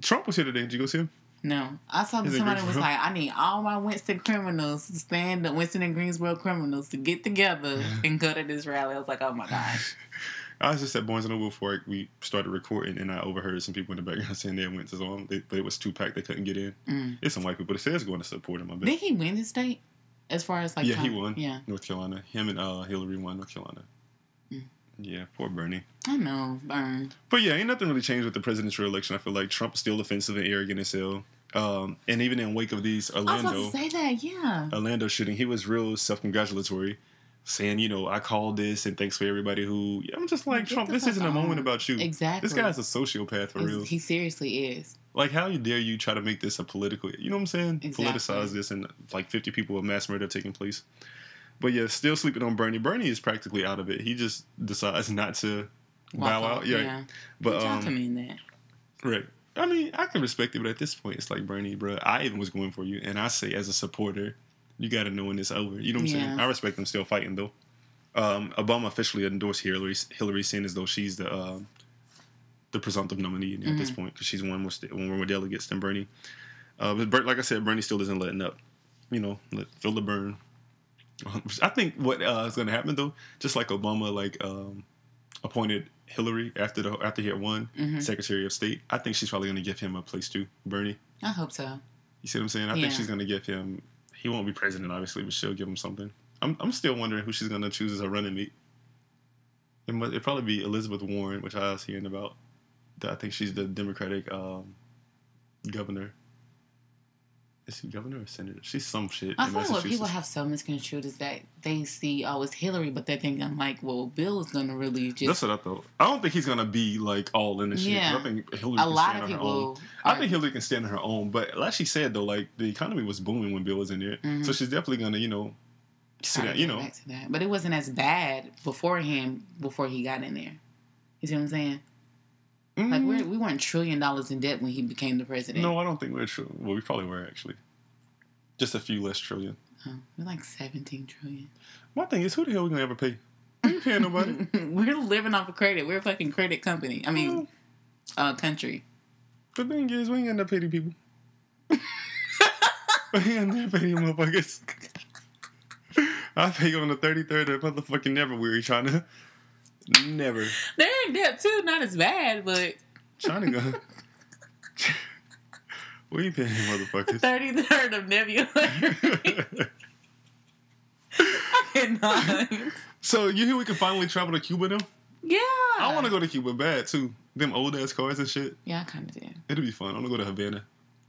Trump was here today. Did you go see him? No, I saw that Is it somebody was like, "I need all my Winston criminals to stand up, Winston and Greensboro criminals to get together and go to this rally." I was like, "Oh my gosh!" (laughs) I was just at Barnes and Noble before we started recording, and I overheard some people in the background (laughs) saying they went to some, they, but it was too packed they couldn't get in. Mm. It's some white people. They said it's going to support him. I bet. Did he win the state? As far as like, yeah, he won. Yeah, North Carolina. Him and uh, Hillary won North Carolina. Mm. Yeah, poor Bernie. I know. Burn. But yeah, ain't nothing really changed with the presidential election. I feel like Trump's still offensive and arrogant as hell. Um, and even in wake of these I was about Orlando, to say that. Yeah. Orlando shooting, he was real self congratulatory, saying, you know, I called this and thanks for everybody who. I'm just like, Get Trump, this isn't a moment about you. Exactly. This guy's a sociopath for real. He seriously is. Like, how dare you try to make this a political? You know what I'm saying? Exactly. Politicize this and like 50 people of mass murder taking place. But yeah, still sleeping on Bernie. Bernie is practically out of it. He just decides not to Walk bow off, out. Yeah, but But y'all um, commend that. right. I mean, I can respect it, but at this point, it's like Bernie, bro. I even was going for you, and I say as a supporter, you got to know when it's over. You know what I'm saying? I respect them still fighting though. Um, Obama officially endorsed Hillary, Hillary, saying as though she's the uh, the presumptive nominee at this Mm-hmm. point because she's one more st- one more delegates than Bernie. Uh, but like I said, Bernie still isn't letting up. You know, let, feel the burn. (laughs) I think what uh, is going to happen though, just like Obama, like um, appointed Hillary after the after he had won Mhm. Secretary of State. I think she's probably going to give him a place too, Bernie. I hope so. You see what I'm saying? I Yeah. think she's going to give him. He won't be president, obviously, but she'll give him something. I'm I'm still wondering who she's going to choose as her running mate. It must it'd probably be Elizabeth Warren, which I was hearing about. I think she's the Democratic um, governor. Is she governor or senator? She's some shit. I feel like what people have so misconstrued is that they see, oh, it's Hillary, but they're thinking like, well, Bill is to really just. That's what I thought. I don't think he's gonna be like all in the shit. 'cause Yeah. I think Hillary a can lot stand of on her own. people. I think Hillary can stand on her own, but like she said though, like the economy was booming when Bill was in there, Mhm. so she's definitely gonna, you know, that, you know, back to that. But it wasn't as bad beforehand before he got in there. You see what I'm saying? Like mm, we're, we weren't trillion dollars in debt when he became the president. no, I don't think we're true. Well, we probably were actually. Just a few less trillion. Oh, we're like 17 trillion. My thing is, who the hell are we gonna ever pay? We ain't paying nobody. (laughs) we're living off of credit. We're a fucking credit company. I mean, uh, country. The thing is, we ain't gonna pay the people. we ain't gonna pay motherfuckers. (laughs) I pay you on the 33rd of motherfucking never weary China. Never. They're in debt too. Not as bad, but China gonna. (laughs) we ain't paying motherfuckers. 33rd of Nebula. (laughs) I cannot. so you hear we can finally travel to Cuba now? Yeah. I want to go to Cuba bad too. Them old ass cars and shit. Yeah, I kind of did. It'll be fun. I want to go to Havana.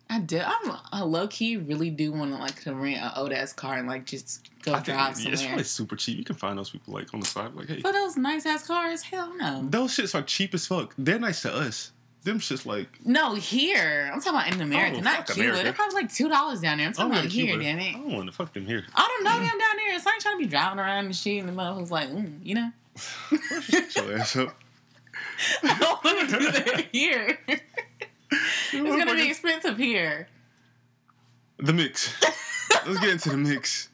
I did. I'm a low key really do want to like to rent an old ass car and like just go I think drive yeah, it's probably super cheap. You can find those people like on the side, like, hey, For those nice ass cars, hell no. those shits are cheap as fuck. They're nice to us. Them shits like No, here. I'm talking about in America, Oh, not Cuba. America. They're probably like two dollars down there. I'm talking about here, Cuba. damn it. I don't want to fuck them here. I don't know them down there. So I ain't trying to be driving around and shit. And the motherfuckers like, mm, you know, Shut your ass up. (laughs) I don't want to do that here. (laughs) it's gonna be expensive here. The mix. Let's get into the mix.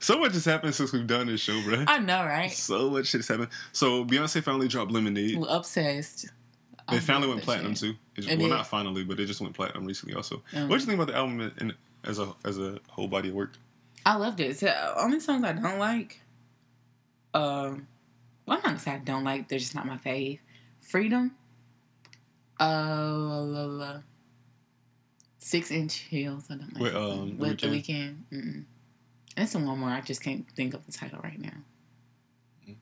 So much has happened since we've done this show, bro. I know, right? So much shit has happened. So Beyonce finally dropped Lemonade. I'm obsessed. I finally went platinum shit. too. It well, did? not finally, but it just went platinum recently. Also, Um, what do you think about the album in, in, as a as a whole body of work? I loved it. So, only songs I don't like. Um, well, I'm not gonna say I don't like. They're just not my fave. Freedom. Uh, la, la, la. Six inch heels. I don't like. With, um. The with the Weeknd. Mm-mm. And some one more. I just can't think of the title right now. Mm.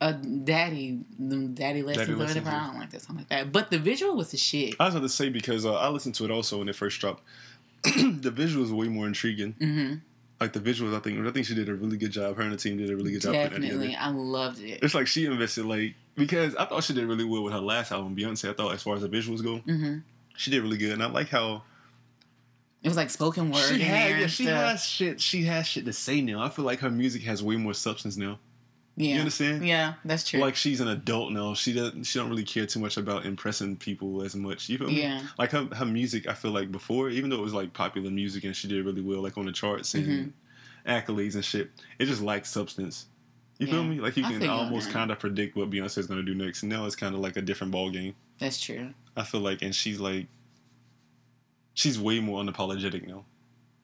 Uh, daddy, the daddy lessons or Lessons. I don't like that song like that. But the visual was the shit. I was about to say because uh, I listened to it also when it first dropped. (clears throat) the visual were way more intriguing. hmm Like the visuals, I think I think she did a really good job. Her and the team did a really good job Definitely. I loved it. It's like she invested like because I thought she did really well with her last album, Beyonce. I thought as far as the visuals go, hmm she did really good, and I like how It was like spoken word. she had yeah, she has shit she has shit to say now. I feel like her music has way more substance now. Yeah. You understand? Yeah, that's true. Like she's an adult now. She doesn't she don't really care too much about impressing people as much. You feel me? yeah. Like her her music, I feel like before, even though it was like popular music and she did really well, like on the charts and Mhm. accolades and shit, it just lacked substance. You feel me? Like you I can feel you on almost kind of predict what Beyonce's gonna do next. Now it's kind of like a different ball game. That's true. I feel like, and she's like, she's way more unapologetic now.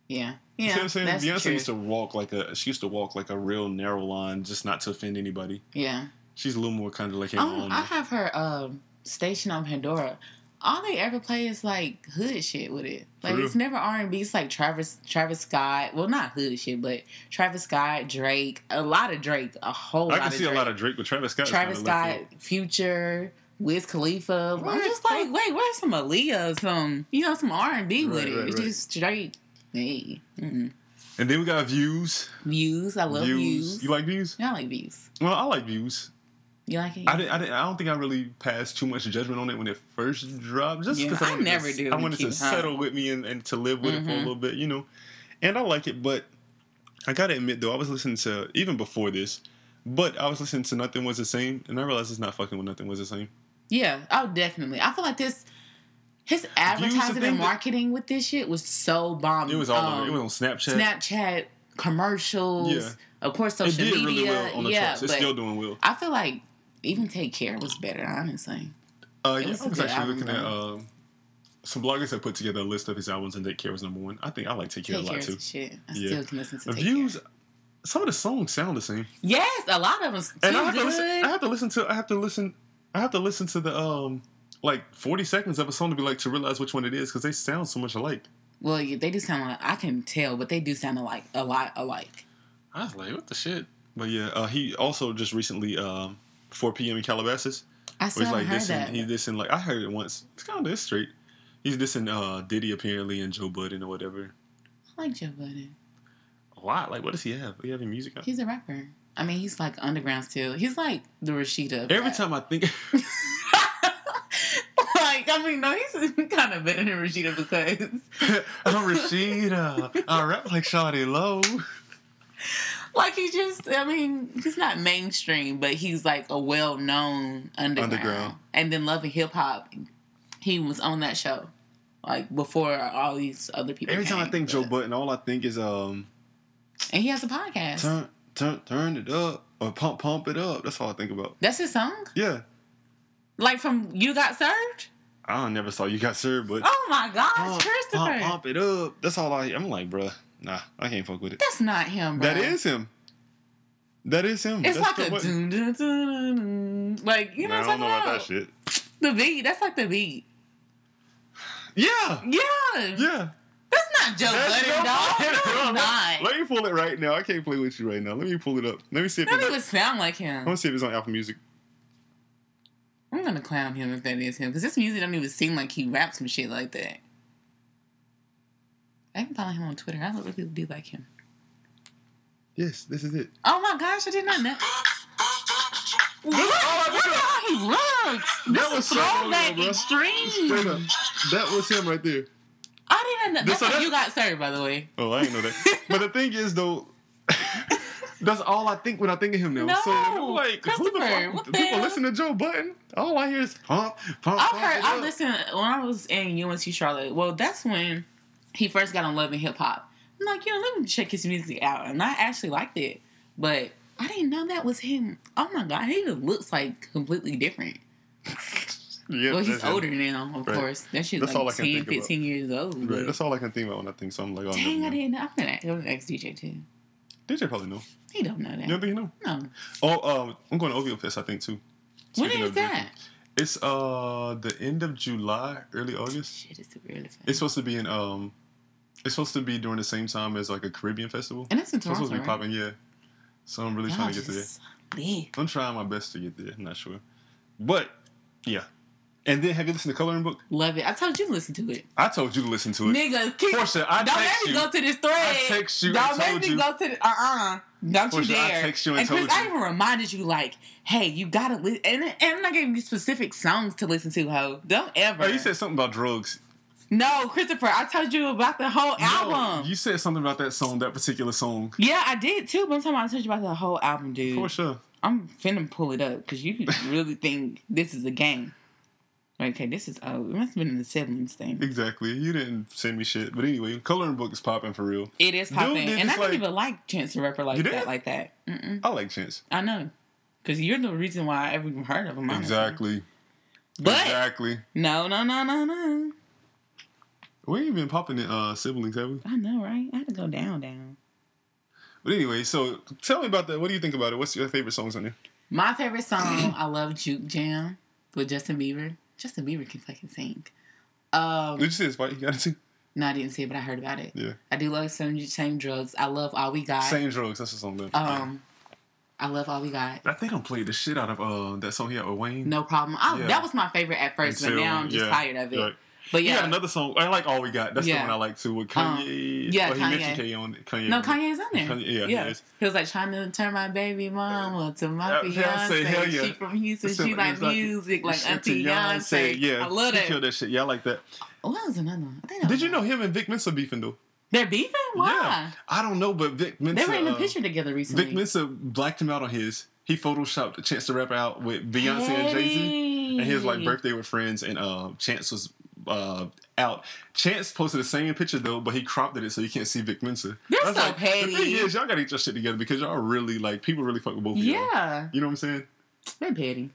Yeah. You Yeah. see what I'm saying? That's Beyonce true. used to walk like a, she used to walk like a real narrow line, just not to offend anybody. yeah. She's a little more kind of like Um. I have her um station on Pandora. All they ever play is like hood shit with it. Like it's never R and B. It's like Travis Travis Scott. Well, not hood shit, but Travis Scott, Drake, a lot of Drake, a whole lot. I can of see Drake. a lot of Drake with Travis Scott. Travis Scott, Future, Wiz Khalifa. What? I'm just like, wait, where's some Aaliyah, some you know, some R and B with it? right, it's right. just straight. Hey, mm And then we got views. views. I love views. You like views? Yeah, I like views. Well, I like views. You like it? I didn't, I didn't. I don't think I really passed too much judgment on it when it first dropped. Just Yeah, because I wanted never to, do I wanted to high. settle with me and, and to live with it for a Mhm. little bit, you know. And I like it, but I gotta admit though, I was listening to even before this, but I was listening to Nothing Was the Same, and I realized it's not fucking with Nothing Was the Same. Yeah, oh, definitely. I feel like this, his advertising and that- marketing with this shit was so bomb. It was all Um, over. It was on Snapchat. Snapchat commercials. Yeah. Of course, it social did media. really well on the yeah, charts. It's still doing well. I feel like even Take Care was better, honestly. Uh, yeah, I was actually looking at um, some bloggers that put together a list of his albums, and Take Care was number one. I think I like Take Care Take a lot too. shit. I Yeah. still can listen to Take Views. Care. Some of the songs sound the same. Yes, a lot of them too and I have listen. I have to listen to. I have to listen. I have to listen to the um like forty seconds of a song to be like to realize which one it is because they sound so much alike. well, yeah, they do sound like I can tell, but they do sound alike, a lot alike. I was like, what the shit? But yeah, uh, he also just recently um 4 p.m. in Calabasas. I he's like heard dissing. that. He's dissing like I heard it once. It's kind of this straight. He's dissing uh Diddy apparently and Joe Budden or whatever. I like Joe Budden. A lot. Like what does he have? He having music out? He's a rapper. I mean, he's like underground still. He's like the Rashida. Every time I think, (laughs) I mean, no, he's (laughs) kind of better than Rashida because I'm (laughs) Rashida. I rap like Shawty Lo. like he just, I mean, he's not mainstream, but he's like a well known underground. Underground. And then Love and Hip Hop, he was on that show, like before all these other people. Every time I came, think Joe Budden, all I think is um and he has a podcast. turn turn turn it up or pump pump it up. That's all I think about. That's his song, Yeah. like from You Got Served. I never saw you got served, but Oh my gosh, pump, Christopher! pump, pump it up. That's all I. I'm like, bruh, nah, I can't fuck with it. That's not him, bro. That is him. That is him. It's That's like a dun, dun, dun, dun, like you know Nah, what I I'm don't talking know about. about that shit. The beat. That's like the beat. Yeah. Yeah. Yeah. That's not Joe That's Budden, Joe dog. No, Let- (laughs) not. Let me pull it right now. I can't play with you right now. Let me pull it up. Let me see if That doesn't On, sound like I him. want to see if it's on Apple Music. I'm gonna clown him if that is him, because this music don't even seem like he raps some shit like that. I can follow him on Twitter. I don't look people do like him. Yes, this is it. Oh my gosh, I did not know. (laughs) Oh, look, all look at how he looks. This That is was so throwback ago, bro. extreme. Straight up. That was him right there. I didn't know. That's So how that's- you got served, by the way. Oh, I didn't know that. but the thing is, though, that's all I think when I think of him now. so No, I'm like, who the fuck? what People listen to Joe Budden. All I hear is pump, pump. I've heard. I listened when I was in UNC Charlotte. Well, that's when he first got on Love and Hip Hop. I'm like, you know, let me check his music out, and I actually liked it. But I didn't know that was him. Oh my god, he just looks like completely different. (laughs) Yeah, well, he's that's him. older now, of Right. course. That shit's That's all I like can 10, think about. 15 years old. Right, that's all I can think about when I think something like, oh, Dang, I didn't know. I'm gonna, I'm gonna ask DJ too. DJ probably know. He don't know that. You don't think you know? No. Oh, um, I'm going to OVO Fest, I think, too. When Speaking is of that? drinking. It's uh the end of July, early August. Shit, it's really fun. It's supposed to be in um, it's supposed to be during the same time as like a Caribbean festival. and it's in it's Toronto, supposed to be right? popping, yeah. So I'm really trying to get to there. I'm trying my best to get there. I'm not sure, but yeah. And then have you listened to Coloring Book? Love it. I told you to listen to it. I told you to listen to it. Nigga, keep, Porche, I don't text make me you. go to this thread. I text you Don't make me you. go to the uh uh Don't Porche, you I dare. text you and Chris, told I even reminded you like, hey, you gotta listen. And, and I gave you specific songs to listen to. Ho, don't ever. Oh, you said something about drugs. no, Christopher. I told you about the whole album. No, you said something about that song, that particular song. yeah, I did too. But I'm talking about I told you about the whole album, dude. For sure. I'm finna pull it up because you really think this is a game. Okay, this is oh, it must have been in the siblings thing. Exactly. You didn't send me shit. But anyway, Coloring Book is popping for real. It is popping, and I didn't like- even like Chance the Rapper like that, like that. Mm-mm. I like Chance. I know, because you're the reason why I ever even heard of him. honestly. Exactly. But exactly. no, no, no, no, no. We ain't been popping in uh, siblings, have we? I know, right? I had to go down, down. But anyway, so tell me about that. What do you think about it? What's your favorite songs on there? My favorite song, I love Juke Jam with Justin Bieber. Justin Bieber can fucking sing. Um, Did you see his fight? You got to see? no, I didn't see it, but I heard about it. Yeah. I do love some same drugs. I love all we got. Same drugs. That's the song. Um, I love all we got. I think I'm played the shit out of uh, that song he had with Wayne. No problem. I, Yeah. That was my favorite at first, but now I'm just yeah, tired of it. But Yeah, another song. I like All We Got. That's Yeah. the one I like too with Um, Kanye. yeah, well, he Kanye. mentioned Kanye on it. Kanye. no. Kanye's on there. Kanye- yeah, yeah. he. He was like trying to turn my baby mama to my Uh, fiance. Hell yeah. She from Houston. She like music, like Auntie Beyonce. Yeah, I love he that. killed that shit. Yeah, I like that. What was another one? Did was you know him and Vic Mensa beefing though? they're beefing? Why? Yeah, I don't know, but Vic Mensa. They were in a uh, picture together recently. Vic Mensa blacked him out on his. He photoshopped Chance the Rapper out with Beyonce and Jay Z, and his like birthday with friends, and uh, Chance was uh, out. Chance posted the same picture though, but he cropped it so you can't see Vic Mensa. Was so like, The petty. thing is, y'all gotta get your shit together because y'all really like people really fuck with both. Yeah, You know what I'm saying? they're petty.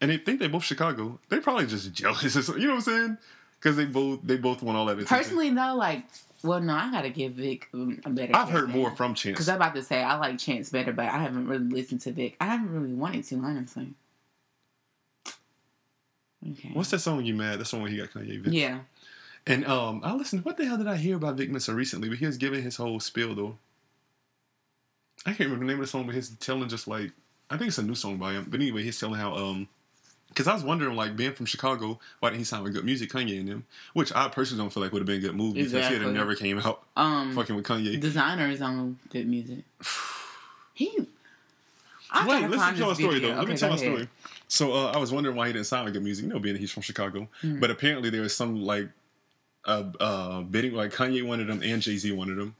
And they think they both Chicago. They probably just jealous. or something, You know what I'm saying? Because they both they both want all that attention. Personally, though, like, well, no, I gotta give Vic a better. I've heard more from Chance. Because I'm about to say I like Chance better, but I haven't really listened to Vic. I haven't really wanted to, honestly. Okay. What's that song you mad? That's the one where he got Kanye. Vic. Yeah. And um, I listened. What the hell did I hear about Vic Mensa recently? But he was giving his whole spiel though. I can't remember the name of the song, but he's telling just like I think it's a new song by him. But anyway, he's telling how um, because I was wondering like being from Chicago, why didn't he sound with good music, Kanye and them? Which I personally don't feel like would have been a good because he'd Exactly. have never came out Um, fucking with Kanye. Desiigner is on good music. (sighs) He. I Wait, let's tell a story video. though. Let me tell a story. So uh, I was wondering why he didn't sound like good music. You know, being that he's from Chicago, Hmm. but apparently there was some like uh, uh, bidding like Kanye wanted him and Jay Z wanted him,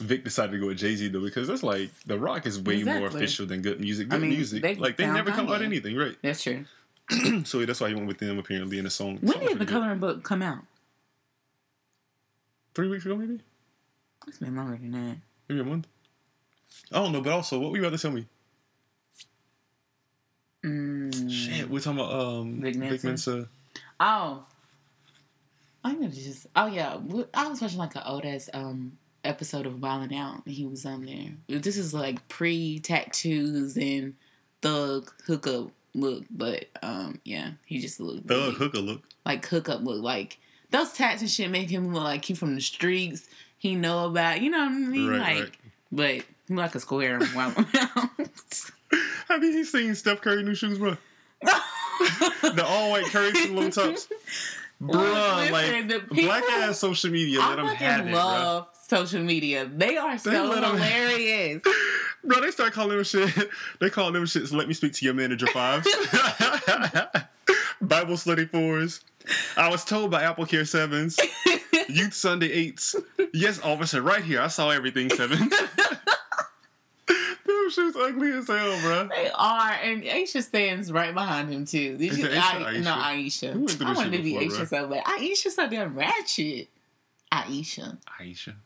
Vic decided to go with Jay Z though because that's like The Roc is way more official than good music. I Good mean, music, they like they never come out anything, right? That's true. (clears throat) so that's why he went with them apparently in a song. When did the pretty good. coloring book come out? Three weeks ago, maybe, It's been longer than that. maybe a month. I don't know, but also, what were you about to tell me? Mm. Shit, we're talking about um Vic Vic Mensa? Mensa. Oh. I'm gonna just. Oh yeah, I was watching like an old ass um episode of Wildin' Out, and he was on there. This is like pre tattoos and thug hookup look, but um yeah, he just looked Thug really- hooker look. like hookup look like those tats and shit make him look like he from the streets. He know about you know what I mean, Right, like, right. but he like a square in Wildin' Out. (laughs) Have you seen Steph Curry new shoes, bro? (laughs) The all white Curry low tops. Bruh, like black ass social media, let I them have it, bro. love social media. They are so 'em- hilarious. (laughs) Bro, they start calling them shit. (laughs) They call them shits. Let me speak to your manager fives. Bible study fours. I was told by Apple Care sevens. Youth Sunday eights. Yes, officer, right here. I saw everything seven. Them shits ugly as hell, bro. They are, and Ayesha stands right behind him too. Did you? Ayesha I, no, Ayesha? Ayesha. We I wanted to be before, Ayesha so bad. Ayesha so damn ratchet. Ayesha. Ayesha.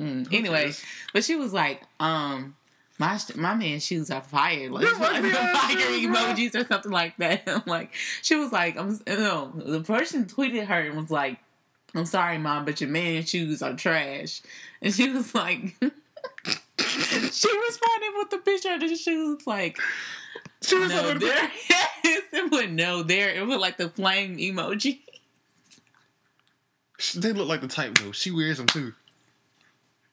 Mm. Anyway, but she was like, um, my sh- my man's shoes are fire. Like, like the (laughs) fire emojis or something like that. (laughs) I'm like, she was like, I'm no. The person tweeted her and was like, I'm sorry, mom, but your man's shoes are trash. And she was like, (laughs) (laughs) she responded with the picture of the shoes, like, She was no, on there. (laughs) Yes, it would no there. It was like the flame emoji. They look like the type though. She wears them too.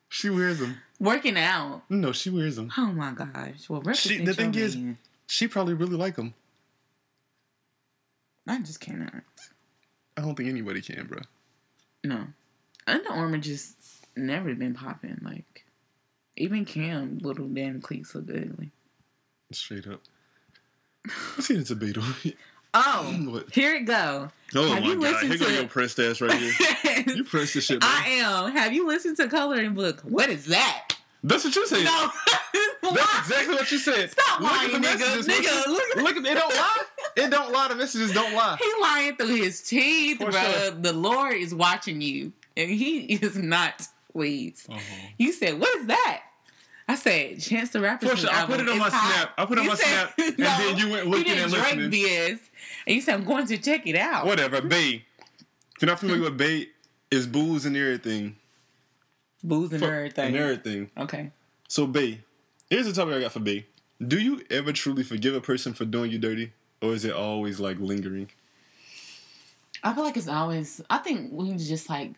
She wears them. Working out. No, she wears them. Oh my gosh. Well, She- the thing your is- man. She probably really like them. I just cannot. I don't think anybody can, bro. No. Under Armour just never been popping. Like, even Cam, little damn cleats look ugly. Straight up. Let's it's a Beetle. (laughs) Oh, (laughs) What? here it go. Oh Have my you god, here go your pressed ass right here. (laughs) You pressed this shit, bro. I am. Have you listened to Coloring Book? What is that? That's what you said. No. That's exactly what you said. Stop Look lying, at the nigga. messages. Look Nigga, at- look at- look at it. Don't lie. It don't lie. The messages don't lie. He lying through his teeth, For bro. sure. The Lord is watching you, and he is not pleased. Mm-hmm. You said, "What is that?" I said, "Chance the Rapper." Sure. I put it on my snap. I put it on my snap, (laughs) and then you went looking and listening. And you said, "I'm going to check it out." Whatever, Bay. If you're not familiar with Bay, is booze and everything. Booze and everything. And everything. Okay. So, Bay, here's the topic I got for Bay. Do you ever truly forgive a person for doing you dirty? Or is it always like lingering? I feel like it's always. I think we just like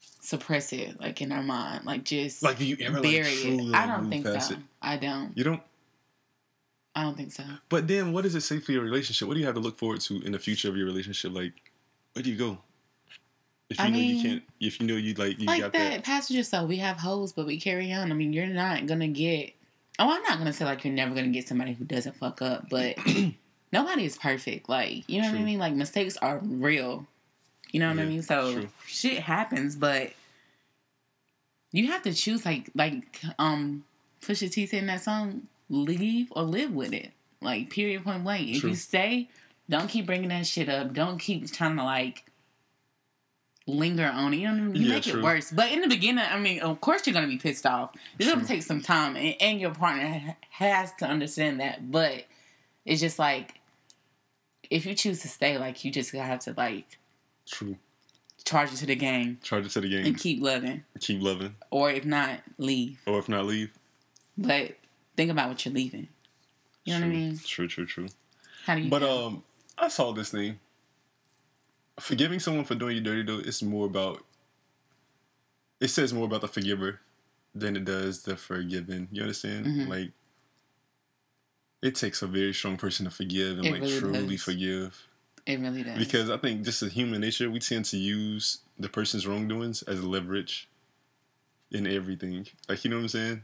suppress it, like in our mind, like just Like, do you ever like bury truly it. I don't think so. it? I don't. You don't? I don't think so. But then, what does it say for your relationship? What do you have to look forward to in the future of your relationship? Like, where do you go? If you I know you can't, if you know you like, you like got that, that. passenger stuff. We have hoes, but we carry on. I mean, you're not gonna get. Oh, I'm not gonna say like you're never gonna get somebody who doesn't fuck up, but (clears throat) nobody is perfect. Like you know what I mean. Like mistakes are real. You know what I mean. So true. shit happens, but you have to choose. Like like um, Pusha T said in that song, leave or live with it. Like period, point blank. If True. you stay, don't keep bringing that shit up. Don't keep trying to like linger on it. You know, you Yeah, make true. it worse. But in the beginning, I mean, of course you're gonna be pissed off. It's gonna take some time, and, and your partner has to understand that. But it's just like if you choose to stay, like you just have to like True. charge it to the game Charge it to the game. and keep loving, Keep loving. or if not, leave. Or if not, leave. But think about what you're leaving. You know what I mean? True, true, true. How do you? But feel? um, I saw this thing. Forgiving someone for doing you dirty though, it's more about. It says more about the forgiver than it does the forgiven. You understand? Mhm. Like, it takes a very strong person to forgive and It like really truly does. forgive. It really does. Because I think just as human nature, we tend to use the person's wrongdoings as leverage in everything. Like you know what I'm saying?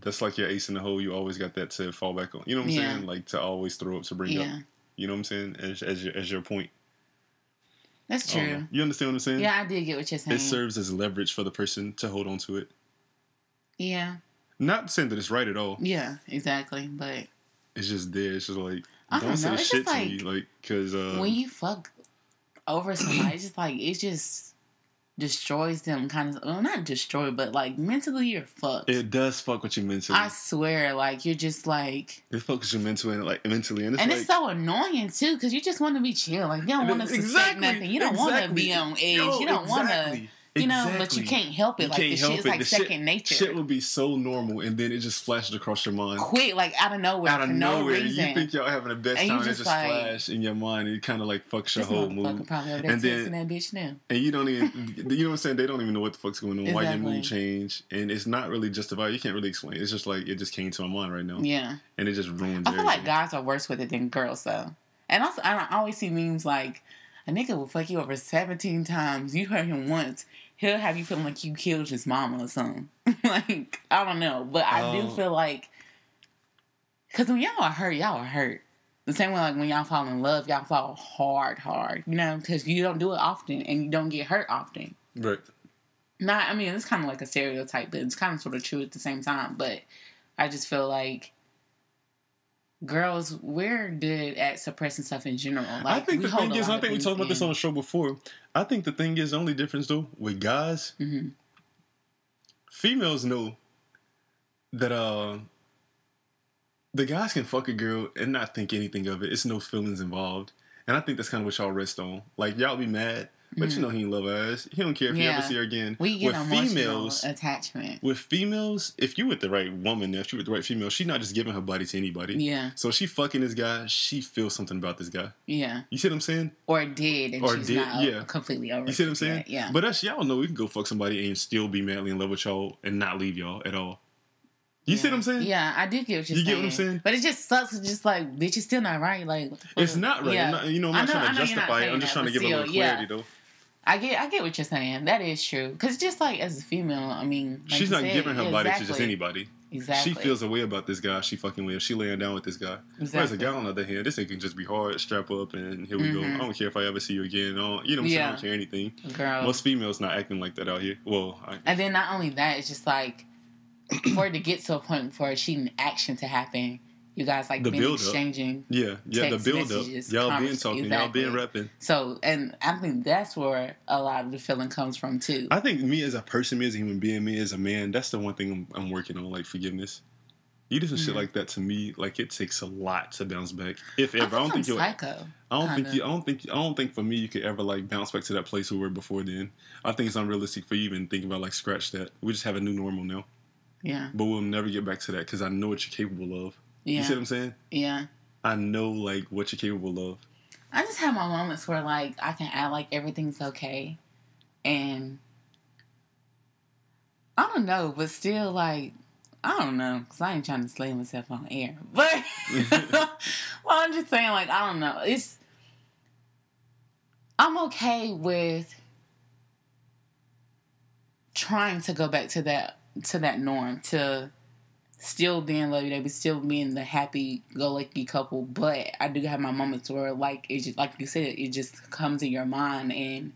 That's like your ace in the hole. You always got that to fall back on. You know what I'm Yeah. saying? Like to always throw up to bring yeah, up. You know what I'm saying? As, as your as your point. that's Um, true. you understand what I'm saying? yeah, I did get what you're saying. It serves as leverage for the person to hold on to it. Yeah. Not saying that it's right at all. Yeah. Exactly. But It's just there. It's just like I don't don't say know, it's shit just to me, like because uh, when you fuck over somebody, it's just like it just destroys them. Kind of, well, not destroy, but like mentally, you're fucked. it does fuck with you mentally. I swear, like you're just like, it fucks you mentally, and like mentally, and it's and like it's so annoying too, because you just want to be chill. Like you don't want to Exactly, nothing. You don't want to be on edge. Yo, you don't want to, exactly, you know. But you can't help it. You like the is like The second shit, nature. Shit would be so normal, and then it just flashes across your mind. Quick, like out of nowhere, Out of no nowhere, reason. you think y'all having the best And time, and it just just like, flash in your mind, and it kind of like fucks your whole mood. probably over there And then- that bitch now. And you don't even, (laughs) you know what I'm saying? They don't even know what the fuck's going on. Why your mood Exactly. change, and it's not really justified. You can't really explain. It's just like it just came to my mind right now, Yeah. and it just ruins. I feel like guys are worse with it than girls, though. And also, I always see memes like a nigga will fuck you over seventeen times. You hurt him once, he'll have you feeling like you killed his mama or something. (laughs) like I don't know, but I do Oh. feel like because when y'all are hurt, y'all are hurt. The same way, like when y'all fall in love, y'all fall hard, hard. You know, because you don't do it often and you don't get hurt often. Right. Not, I mean, it's kind of like a stereotype, but it's kind of sort of true at the same time. But I just feel like girls, we're good at suppressing stuff in general. Like, I think the thing is, I think we talked about this on the show before. I think the thing is, the only difference though with guys, Mhm. females know that uh the guys can fuck a girl and not think anything of it. It's no feelings involved. And I think that's kind of what y'all rest on. Like y'all be mad, but you know he love us. He don't care if you Mm-hmm. Ever see her again. We get with females, attachment. with females, if you with the right woman, if you with the right female, she not just giving her body to anybody. Yeah, So she fucking this guy, she feels something about this guy. yeah. You see what I'm saying? Or did, and Or she's did, not yeah. completely over You see what I'm saying? yet. Yeah. But us, y'all know we can go fuck somebody and still be madly in love with y'all and not leave y'all at all. You see what I'm saying? Yeah, I do get what you're You saying. get what I'm saying? But it just sucks. It's just like, bitch, it's still not right. Like, what the fuck? It's not right. Yeah. I'm not, you know, I'm not know- trying to know you're not justify it. I'm just trying to give a little still, yeah. clarity, though. I get, I get what you're saying. That is true. Because just like as a female, I mean, like She's not said, giving her yeah, body to just anybody. Exactly. She feels a way about this guy she fucking with. She laying down with this guy. Whereas a Exactly. guy on the other hand, this thing can just be hard, strap up, and here we go. Mhm. I don't care if I ever see you again. I don't, you know what I'm saying? I don't care anything. girl. Most females not acting like that out here. Well, I, And then not only that, it's just like (clears throat) for it to get to a point for a cheating action to happen, you guys like The been exchanging. yeah, yeah, the build up. Y'all been talking, y'all been repping. So, and I think that's where a lot of the feeling comes from too. I think me as a person, me as a human being, me as a man, that's the one thing I'm, I'm working on, like forgiveness. You do some shit Mhm. like that to me, like it takes a lot to bounce back. If I ever, I, don't I'm think you. I psycho. don't think you. I don't think. I don't think for me you could ever like bounce back to that place we were before then. I think it's unrealistic for you even think about like scratch that. We just have a new normal now, Yeah, but we'll never get back to that because I know what you're capable of. You see what I'm saying? yeah. I know like what you're capable of. I just have my moments where like I can act like everything's okay, and I don't know, but still like I don't know because I ain't trying to slay myself on air, (laughs) but (laughs) well, I'm just saying like I don't know. It's I'm okay with trying to go back to that to that norm to still being lovey dovey, still being the happy go lucky couple. But I do have my moments where, like, it just like you said, it just comes in your mind, and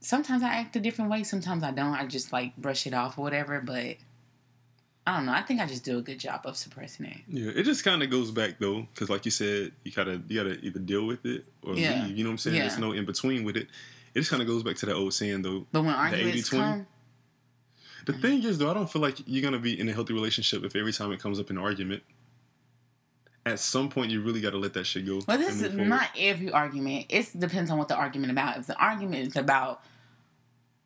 sometimes I act a different way, sometimes I don't. I just like brush it off or whatever. But I don't know. I think I just do a good job of suppressing it. Yeah, it just kind of goes back though, because like you said, you gotta you gotta either deal with it or Yeah. leave. You know what I'm saying? Yeah. There's no in between with it. It just kind of goes back to that old saying though. But when arguments 80-20? come, The thing is though, I don't feel like you're gonna be in a healthy relationship if every time it comes up in an argument. At some point, you really got to let that shit go. Well, this is not every argument. It depends on what the argument about. If the argument is about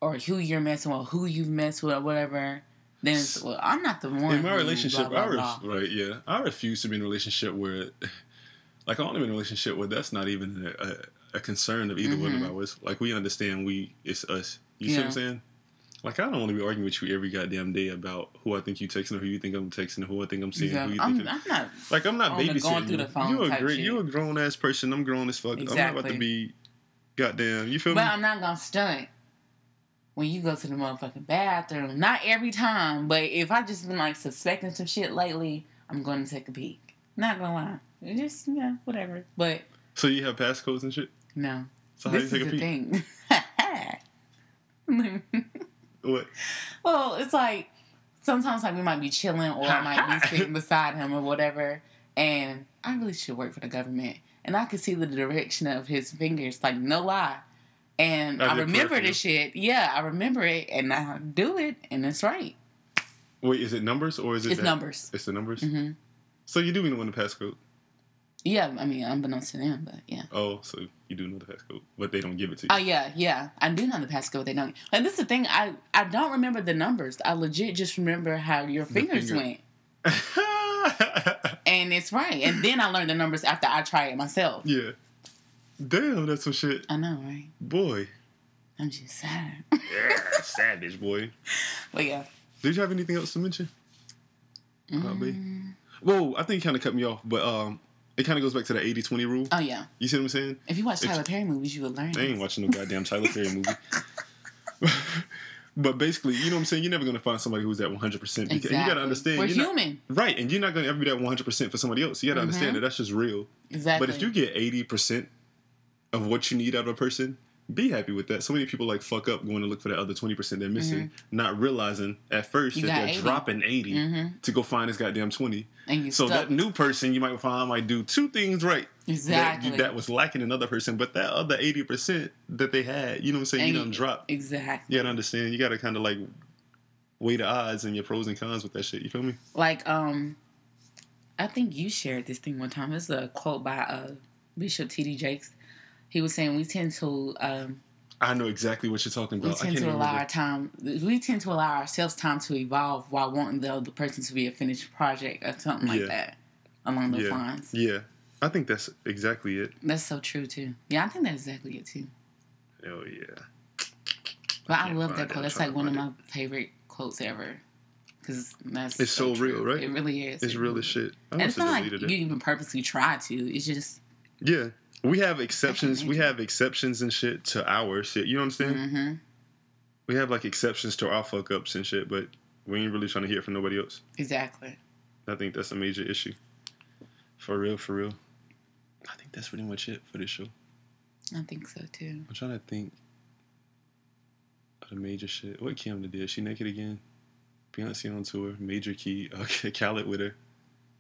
or who you're messing with, or who you've messed with, or whatever, then it's, well, I'm not the one. in my relationship, blah, I blah, ref- blah. right, yeah, I refuse to be in a relationship where, (laughs) like, I want to be in a relationship where that's not even a, a, a concern of either one Mhm. of ours. Like, we understand we it's us. You see what I'm saying? Like, I don't want to be arguing with you every goddamn day about who I think you texting or who you think I'm texting or who I think I'm seeing. Who Exactly. you I'm, I'm not. like I'm not babysitting you. you a great, you a grown ass person. I'm grown as fuck. I'm not about to be, goddamn. You feel But me? But I'm not gonna stunt when you go to the motherfucking bathroom. Not every time, but if I just been like suspecting some shit lately, I'm going to take a peek. Not gonna lie, It just yeah, whatever. But So you have passcodes and shit. no, So how do this you is take a peek? thing. (laughs) What? Well, it's like sometimes like we might be chilling or I might be sitting beside him or whatever, and I really should work for the government, and I could see the direction of his fingers, like no lie. And As I remember this shit. Yeah, I remember it, and I do it, and it's right. Wait, is it numbers or is it It's that- numbers. It's the numbers. hmm So you do know when the passcode. Yeah, I mean, unbeknownst to them, but yeah. Oh, so you do know the passcode, but they don't give it to you. Oh yeah, yeah. I do know the passcode. But they don't. And this is the thing. I I don't remember the numbers. I legit just remember how your fingers finger. went, (laughs) and it's right. And then I learned the numbers after I tried it myself. yeah. Damn, that's some shit. I know, right? Boy. I'm just sad. Yeah, (laughs) savage boy. but yeah. Did you have anything else to mention? Probably. Mm. Whoa, I think you kind of cut me off, but um, it kind of goes back to the 80-20 rule. Oh yeah. You see what I'm saying? If you watch If- Tyler Perry movies, you would learn. I ain't watching no goddamn Tyler Perry movie. (laughs) but basically, you know what I'm saying? You're never gonna find somebody who's at 100. percent And you gotta understand, We're you're not- human. right? And you're not gonna ever be that 100 percent for somebody else. You gotta understand Mhm. that that's just real. Exactly. But if you get 80 percent of what you need out of a person, be happy with that. So many people like fuck up going to look for that other 20 percent they're missing, not realizing at first Mm-hmm. You that they're 80. dropping 80 Mhm. to go find this goddamn 20. and you So stuck. that new person you might find might do two things right. exactly. That, that was lacking another person, but that other 80% that they had, you know what I'm saying? And you done dropped. exactly. You gotta understand. You gotta kind of like weigh the odds and your pros and cons with that shit. You feel me? Like um, I think you shared this thing one time. It's a quote by uh Bishop T.D. Jakes. He was saying we tend to um I know exactly what you're talking we about. I tend can't to allow remember. our time we tend to allow ourselves time to evolve while wanting the other person to be a finished project or something like Yeah. that along those Yeah. lines. Yeah, I think that's exactly it. That's so true too. Yeah, I think that's exactly it too. Hell yeah. But I, can't love that quote. That's like one of my favorite quotes ever. Because that's It's so real, right? It really is. It's It real really as shit. I And it's not like you even purposely try to. It's just Yeah. We have exceptions. We have exceptions and shit to our shit. You know what I'm saying? We have like exceptions to our fuck ups and shit, but we ain't really trying to hear from nobody else. exactly. I think that's a major issue. For real, for real. I think that's pretty much it for this show. I think so too. I'm trying to think of the major shit. What Kim did? She naked again? Beyonce on tour. Major key. (laughs) Okay, Khaled with her.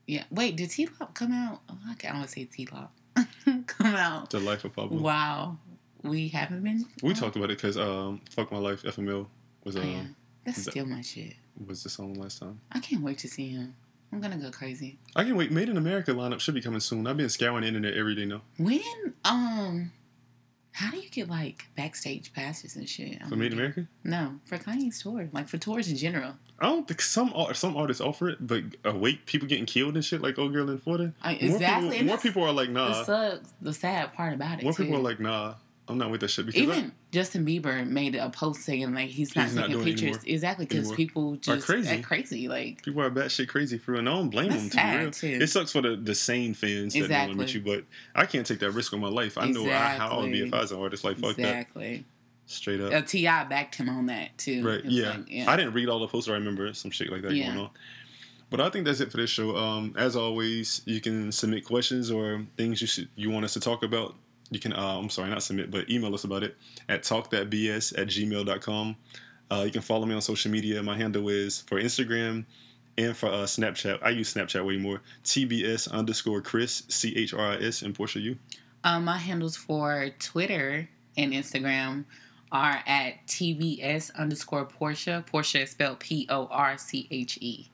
Yeah. Wait, did T Pop come out? Oh, I can always say T Lop. (laughs) come out. The Life of Pablo. Wow. We haven't been. We oh, talked about it because um, "Fuck My Life" FML was Oh, um, yeah. That's the- still my shit. was the song last time. I can't wait to see him. I'm gonna go crazy. I can wait. Made in America lineup should be coming soon. I've been scouring the internet every day now. When um, how do you get like backstage passes and shit? For Made in America, No, for Kanye's tour, like for tours in general. I don't think some some artists offer it, but wait, people getting killed and shit like old girl in Florida. I- More exactly, people, more people are like, the nah. sucks. The sad part about it. More too. people are like, nah. I'm not with that shit because Even Justin Bieber made a post saying like he's not He's not taking doing pictures anymore. exactly because people just crazy. act crazy. Like people are batshit crazy for real. And I don't blame them. To be real, too. it sucks for the the sane fans that don't with you, but I can't take that risk on my life. I know I, how I would be if Exactly. I was an artist. Like fuck that, exactly. Straight up. Uh, Ti backed him on that too. Right. It was Yeah. I didn't read all the posts. I remember some shit like that Yeah. going on. But I think that's it for this show. Um, as always, you can submit questions or things you should you want us to talk about. You can, uh, I'm sorry, not submit, but email us about it at talkthatbs at gmail.com. Uh, you can follow me on social media. My handle is for Instagram and for uh, Snapchat. I use Snapchat way more. TBS underscore Chris, C H R I S, and Porche, you. Um, my handles for Twitter and Instagram are at TBS underscore Porche. Porche is spelled P O R C H E.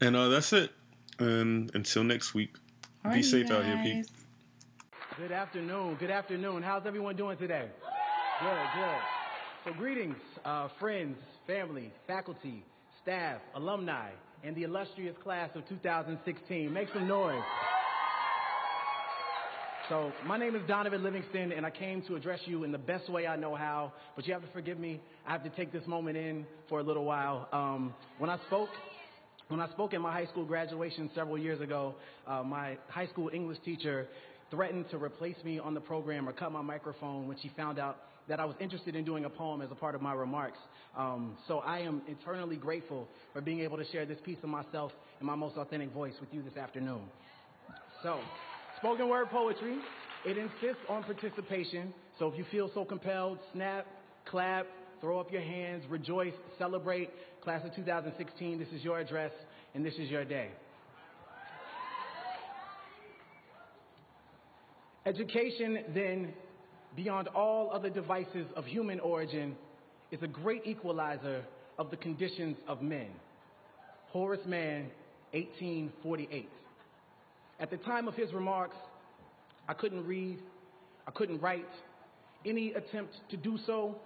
And uh, that's it. And until next week, be safe out here, people. Good afternoon. Good afternoon. How's everyone doing today? Good, good. So, greetings, uh, friends, family, faculty, staff, alumni, and the illustrious class of 2016. Make some noise. So, my name is Donovan Livingston, and I came to address you in the best way I know how. But you have to forgive me. I have to take this moment in for a little while. Um, when I spoke, when I spoke at my high school graduation several years ago, uh, my high school English teacher threatened to replace me on the program or cut my microphone when she found out that I was interested in doing a poem as a part of my remarks. Um, so I am eternally grateful for being able to share this piece of myself in my most authentic voice with you this afternoon. So, spoken word poetry, it insists on participation. So if you feel so compelled, snap, clap, throw up your hands, rejoice, celebrate. Class of 2016, this is your address and this is your day. Education, then, beyond all other devices of human origin, is a great equalizer of the conditions of men. Horace Mann, 1848. At the time of his remarks, I couldn't read, I couldn't write. Any attempt to do so,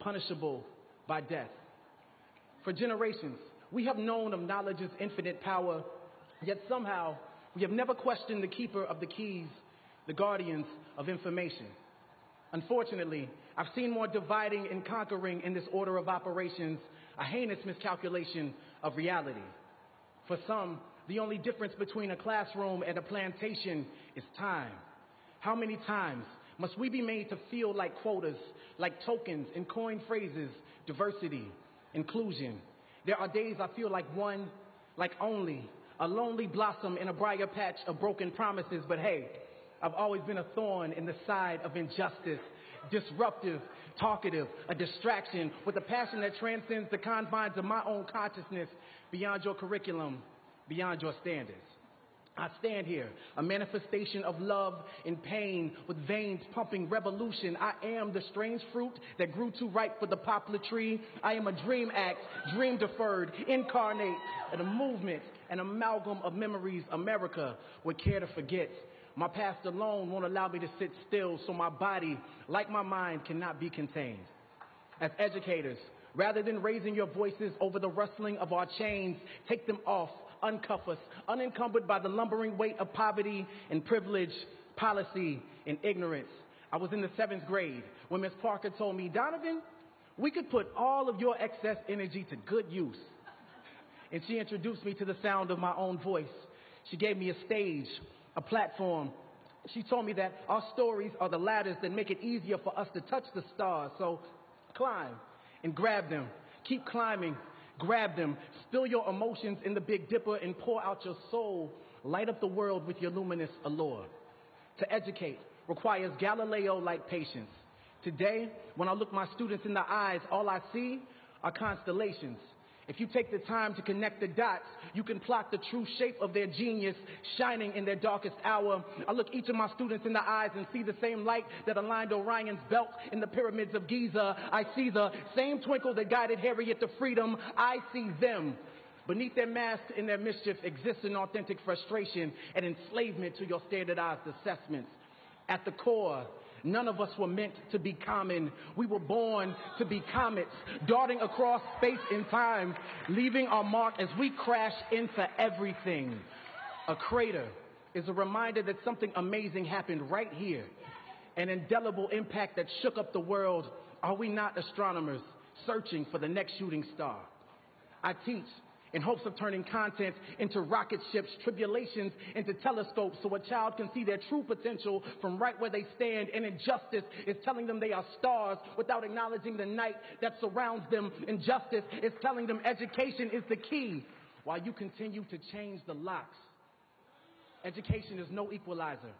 punishable by death. For generations, we have known of knowledge's infinite power, yet somehow we have never questioned the keeper of the keys the guardians of information. Unfortunately, I've seen more dividing and conquering in this order of operations, a heinous miscalculation of reality. For some, the only difference between a classroom and a plantation is time. How many times must we be made to feel like quotas, like tokens and coined phrases, diversity, inclusion? There are days I feel like one, like only, a lonely blossom in a briar patch of broken promises, but hey, I've always been a thorn in the side of injustice, disruptive, talkative, a distraction with a passion that transcends the confines of my own consciousness beyond your curriculum, beyond your standards. I stand here, a manifestation of love and pain with veins pumping revolution. I am the strange fruit that grew too ripe for the poplar tree. I am a dream act, dream deferred, incarnate, and a movement, an amalgam of memories America would care to forget. My past alone won't allow me to sit still, so my body, like my mind, cannot be contained. As educators, rather than raising your voices over the rustling of our chains, take them off, uncuff us, unencumbered by the lumbering weight of poverty and privilege, policy and ignorance. I was in the seventh grade when Miss Parker told me, Donovan, we could put all of your excess energy to good use. And she introduced me to the sound of my own voice. She gave me a stage a platform. She told me that our stories are the ladders that make it easier for us to touch the stars. So climb and grab them. Keep climbing, grab them. Spill your emotions in the Big Dipper and pour out your soul. Light up the world with your luminous allure. To educate requires Galileo like patience. Today, when I look my students in the eyes, all I see are constellations. If you take the time to connect the dots, you can plot the true shape of their genius shining in their darkest hour. I look each of my students in the eyes and see the same light that aligned Orion's belt in the pyramids of Giza. I see the same twinkle that guided Harriet to freedom. I see them. Beneath their mask and their mischief exists an authentic frustration and enslavement to your standardized assessments. At the core, None of us were meant to be common. We were born to be comets, darting across space and time, leaving our mark as we crash into everything. A crater is a reminder that something amazing happened right here, an indelible impact that shook up the world. Are we not astronomers searching for the next shooting star? I teach in hopes of turning content into rocket ships, tribulations into telescopes so a child can see their true potential from right where they stand. And injustice is telling them they are stars without acknowledging the night that surrounds them. Injustice is telling them education is the key while you continue to change the locks. Education is no equalizer.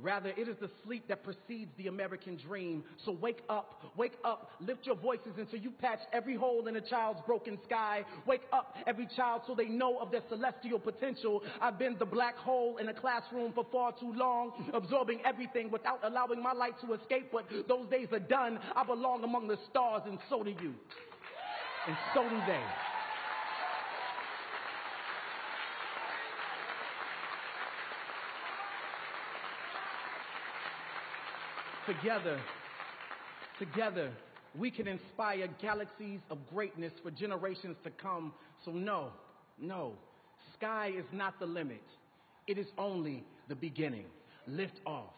Rather, it is the sleep that precedes the American dream. So wake up, wake up, lift your voices until you patch every hole in a child's broken sky. Wake up every child so they know of their celestial potential. I've been the black hole in a classroom for far too long, absorbing everything without allowing my light to escape. But those days are done. I belong among the stars, and so do you. And so do they. Together, together, we can inspire galaxies of greatness for generations to come. So, no, no, sky is not the limit, it is only the beginning. Lift off.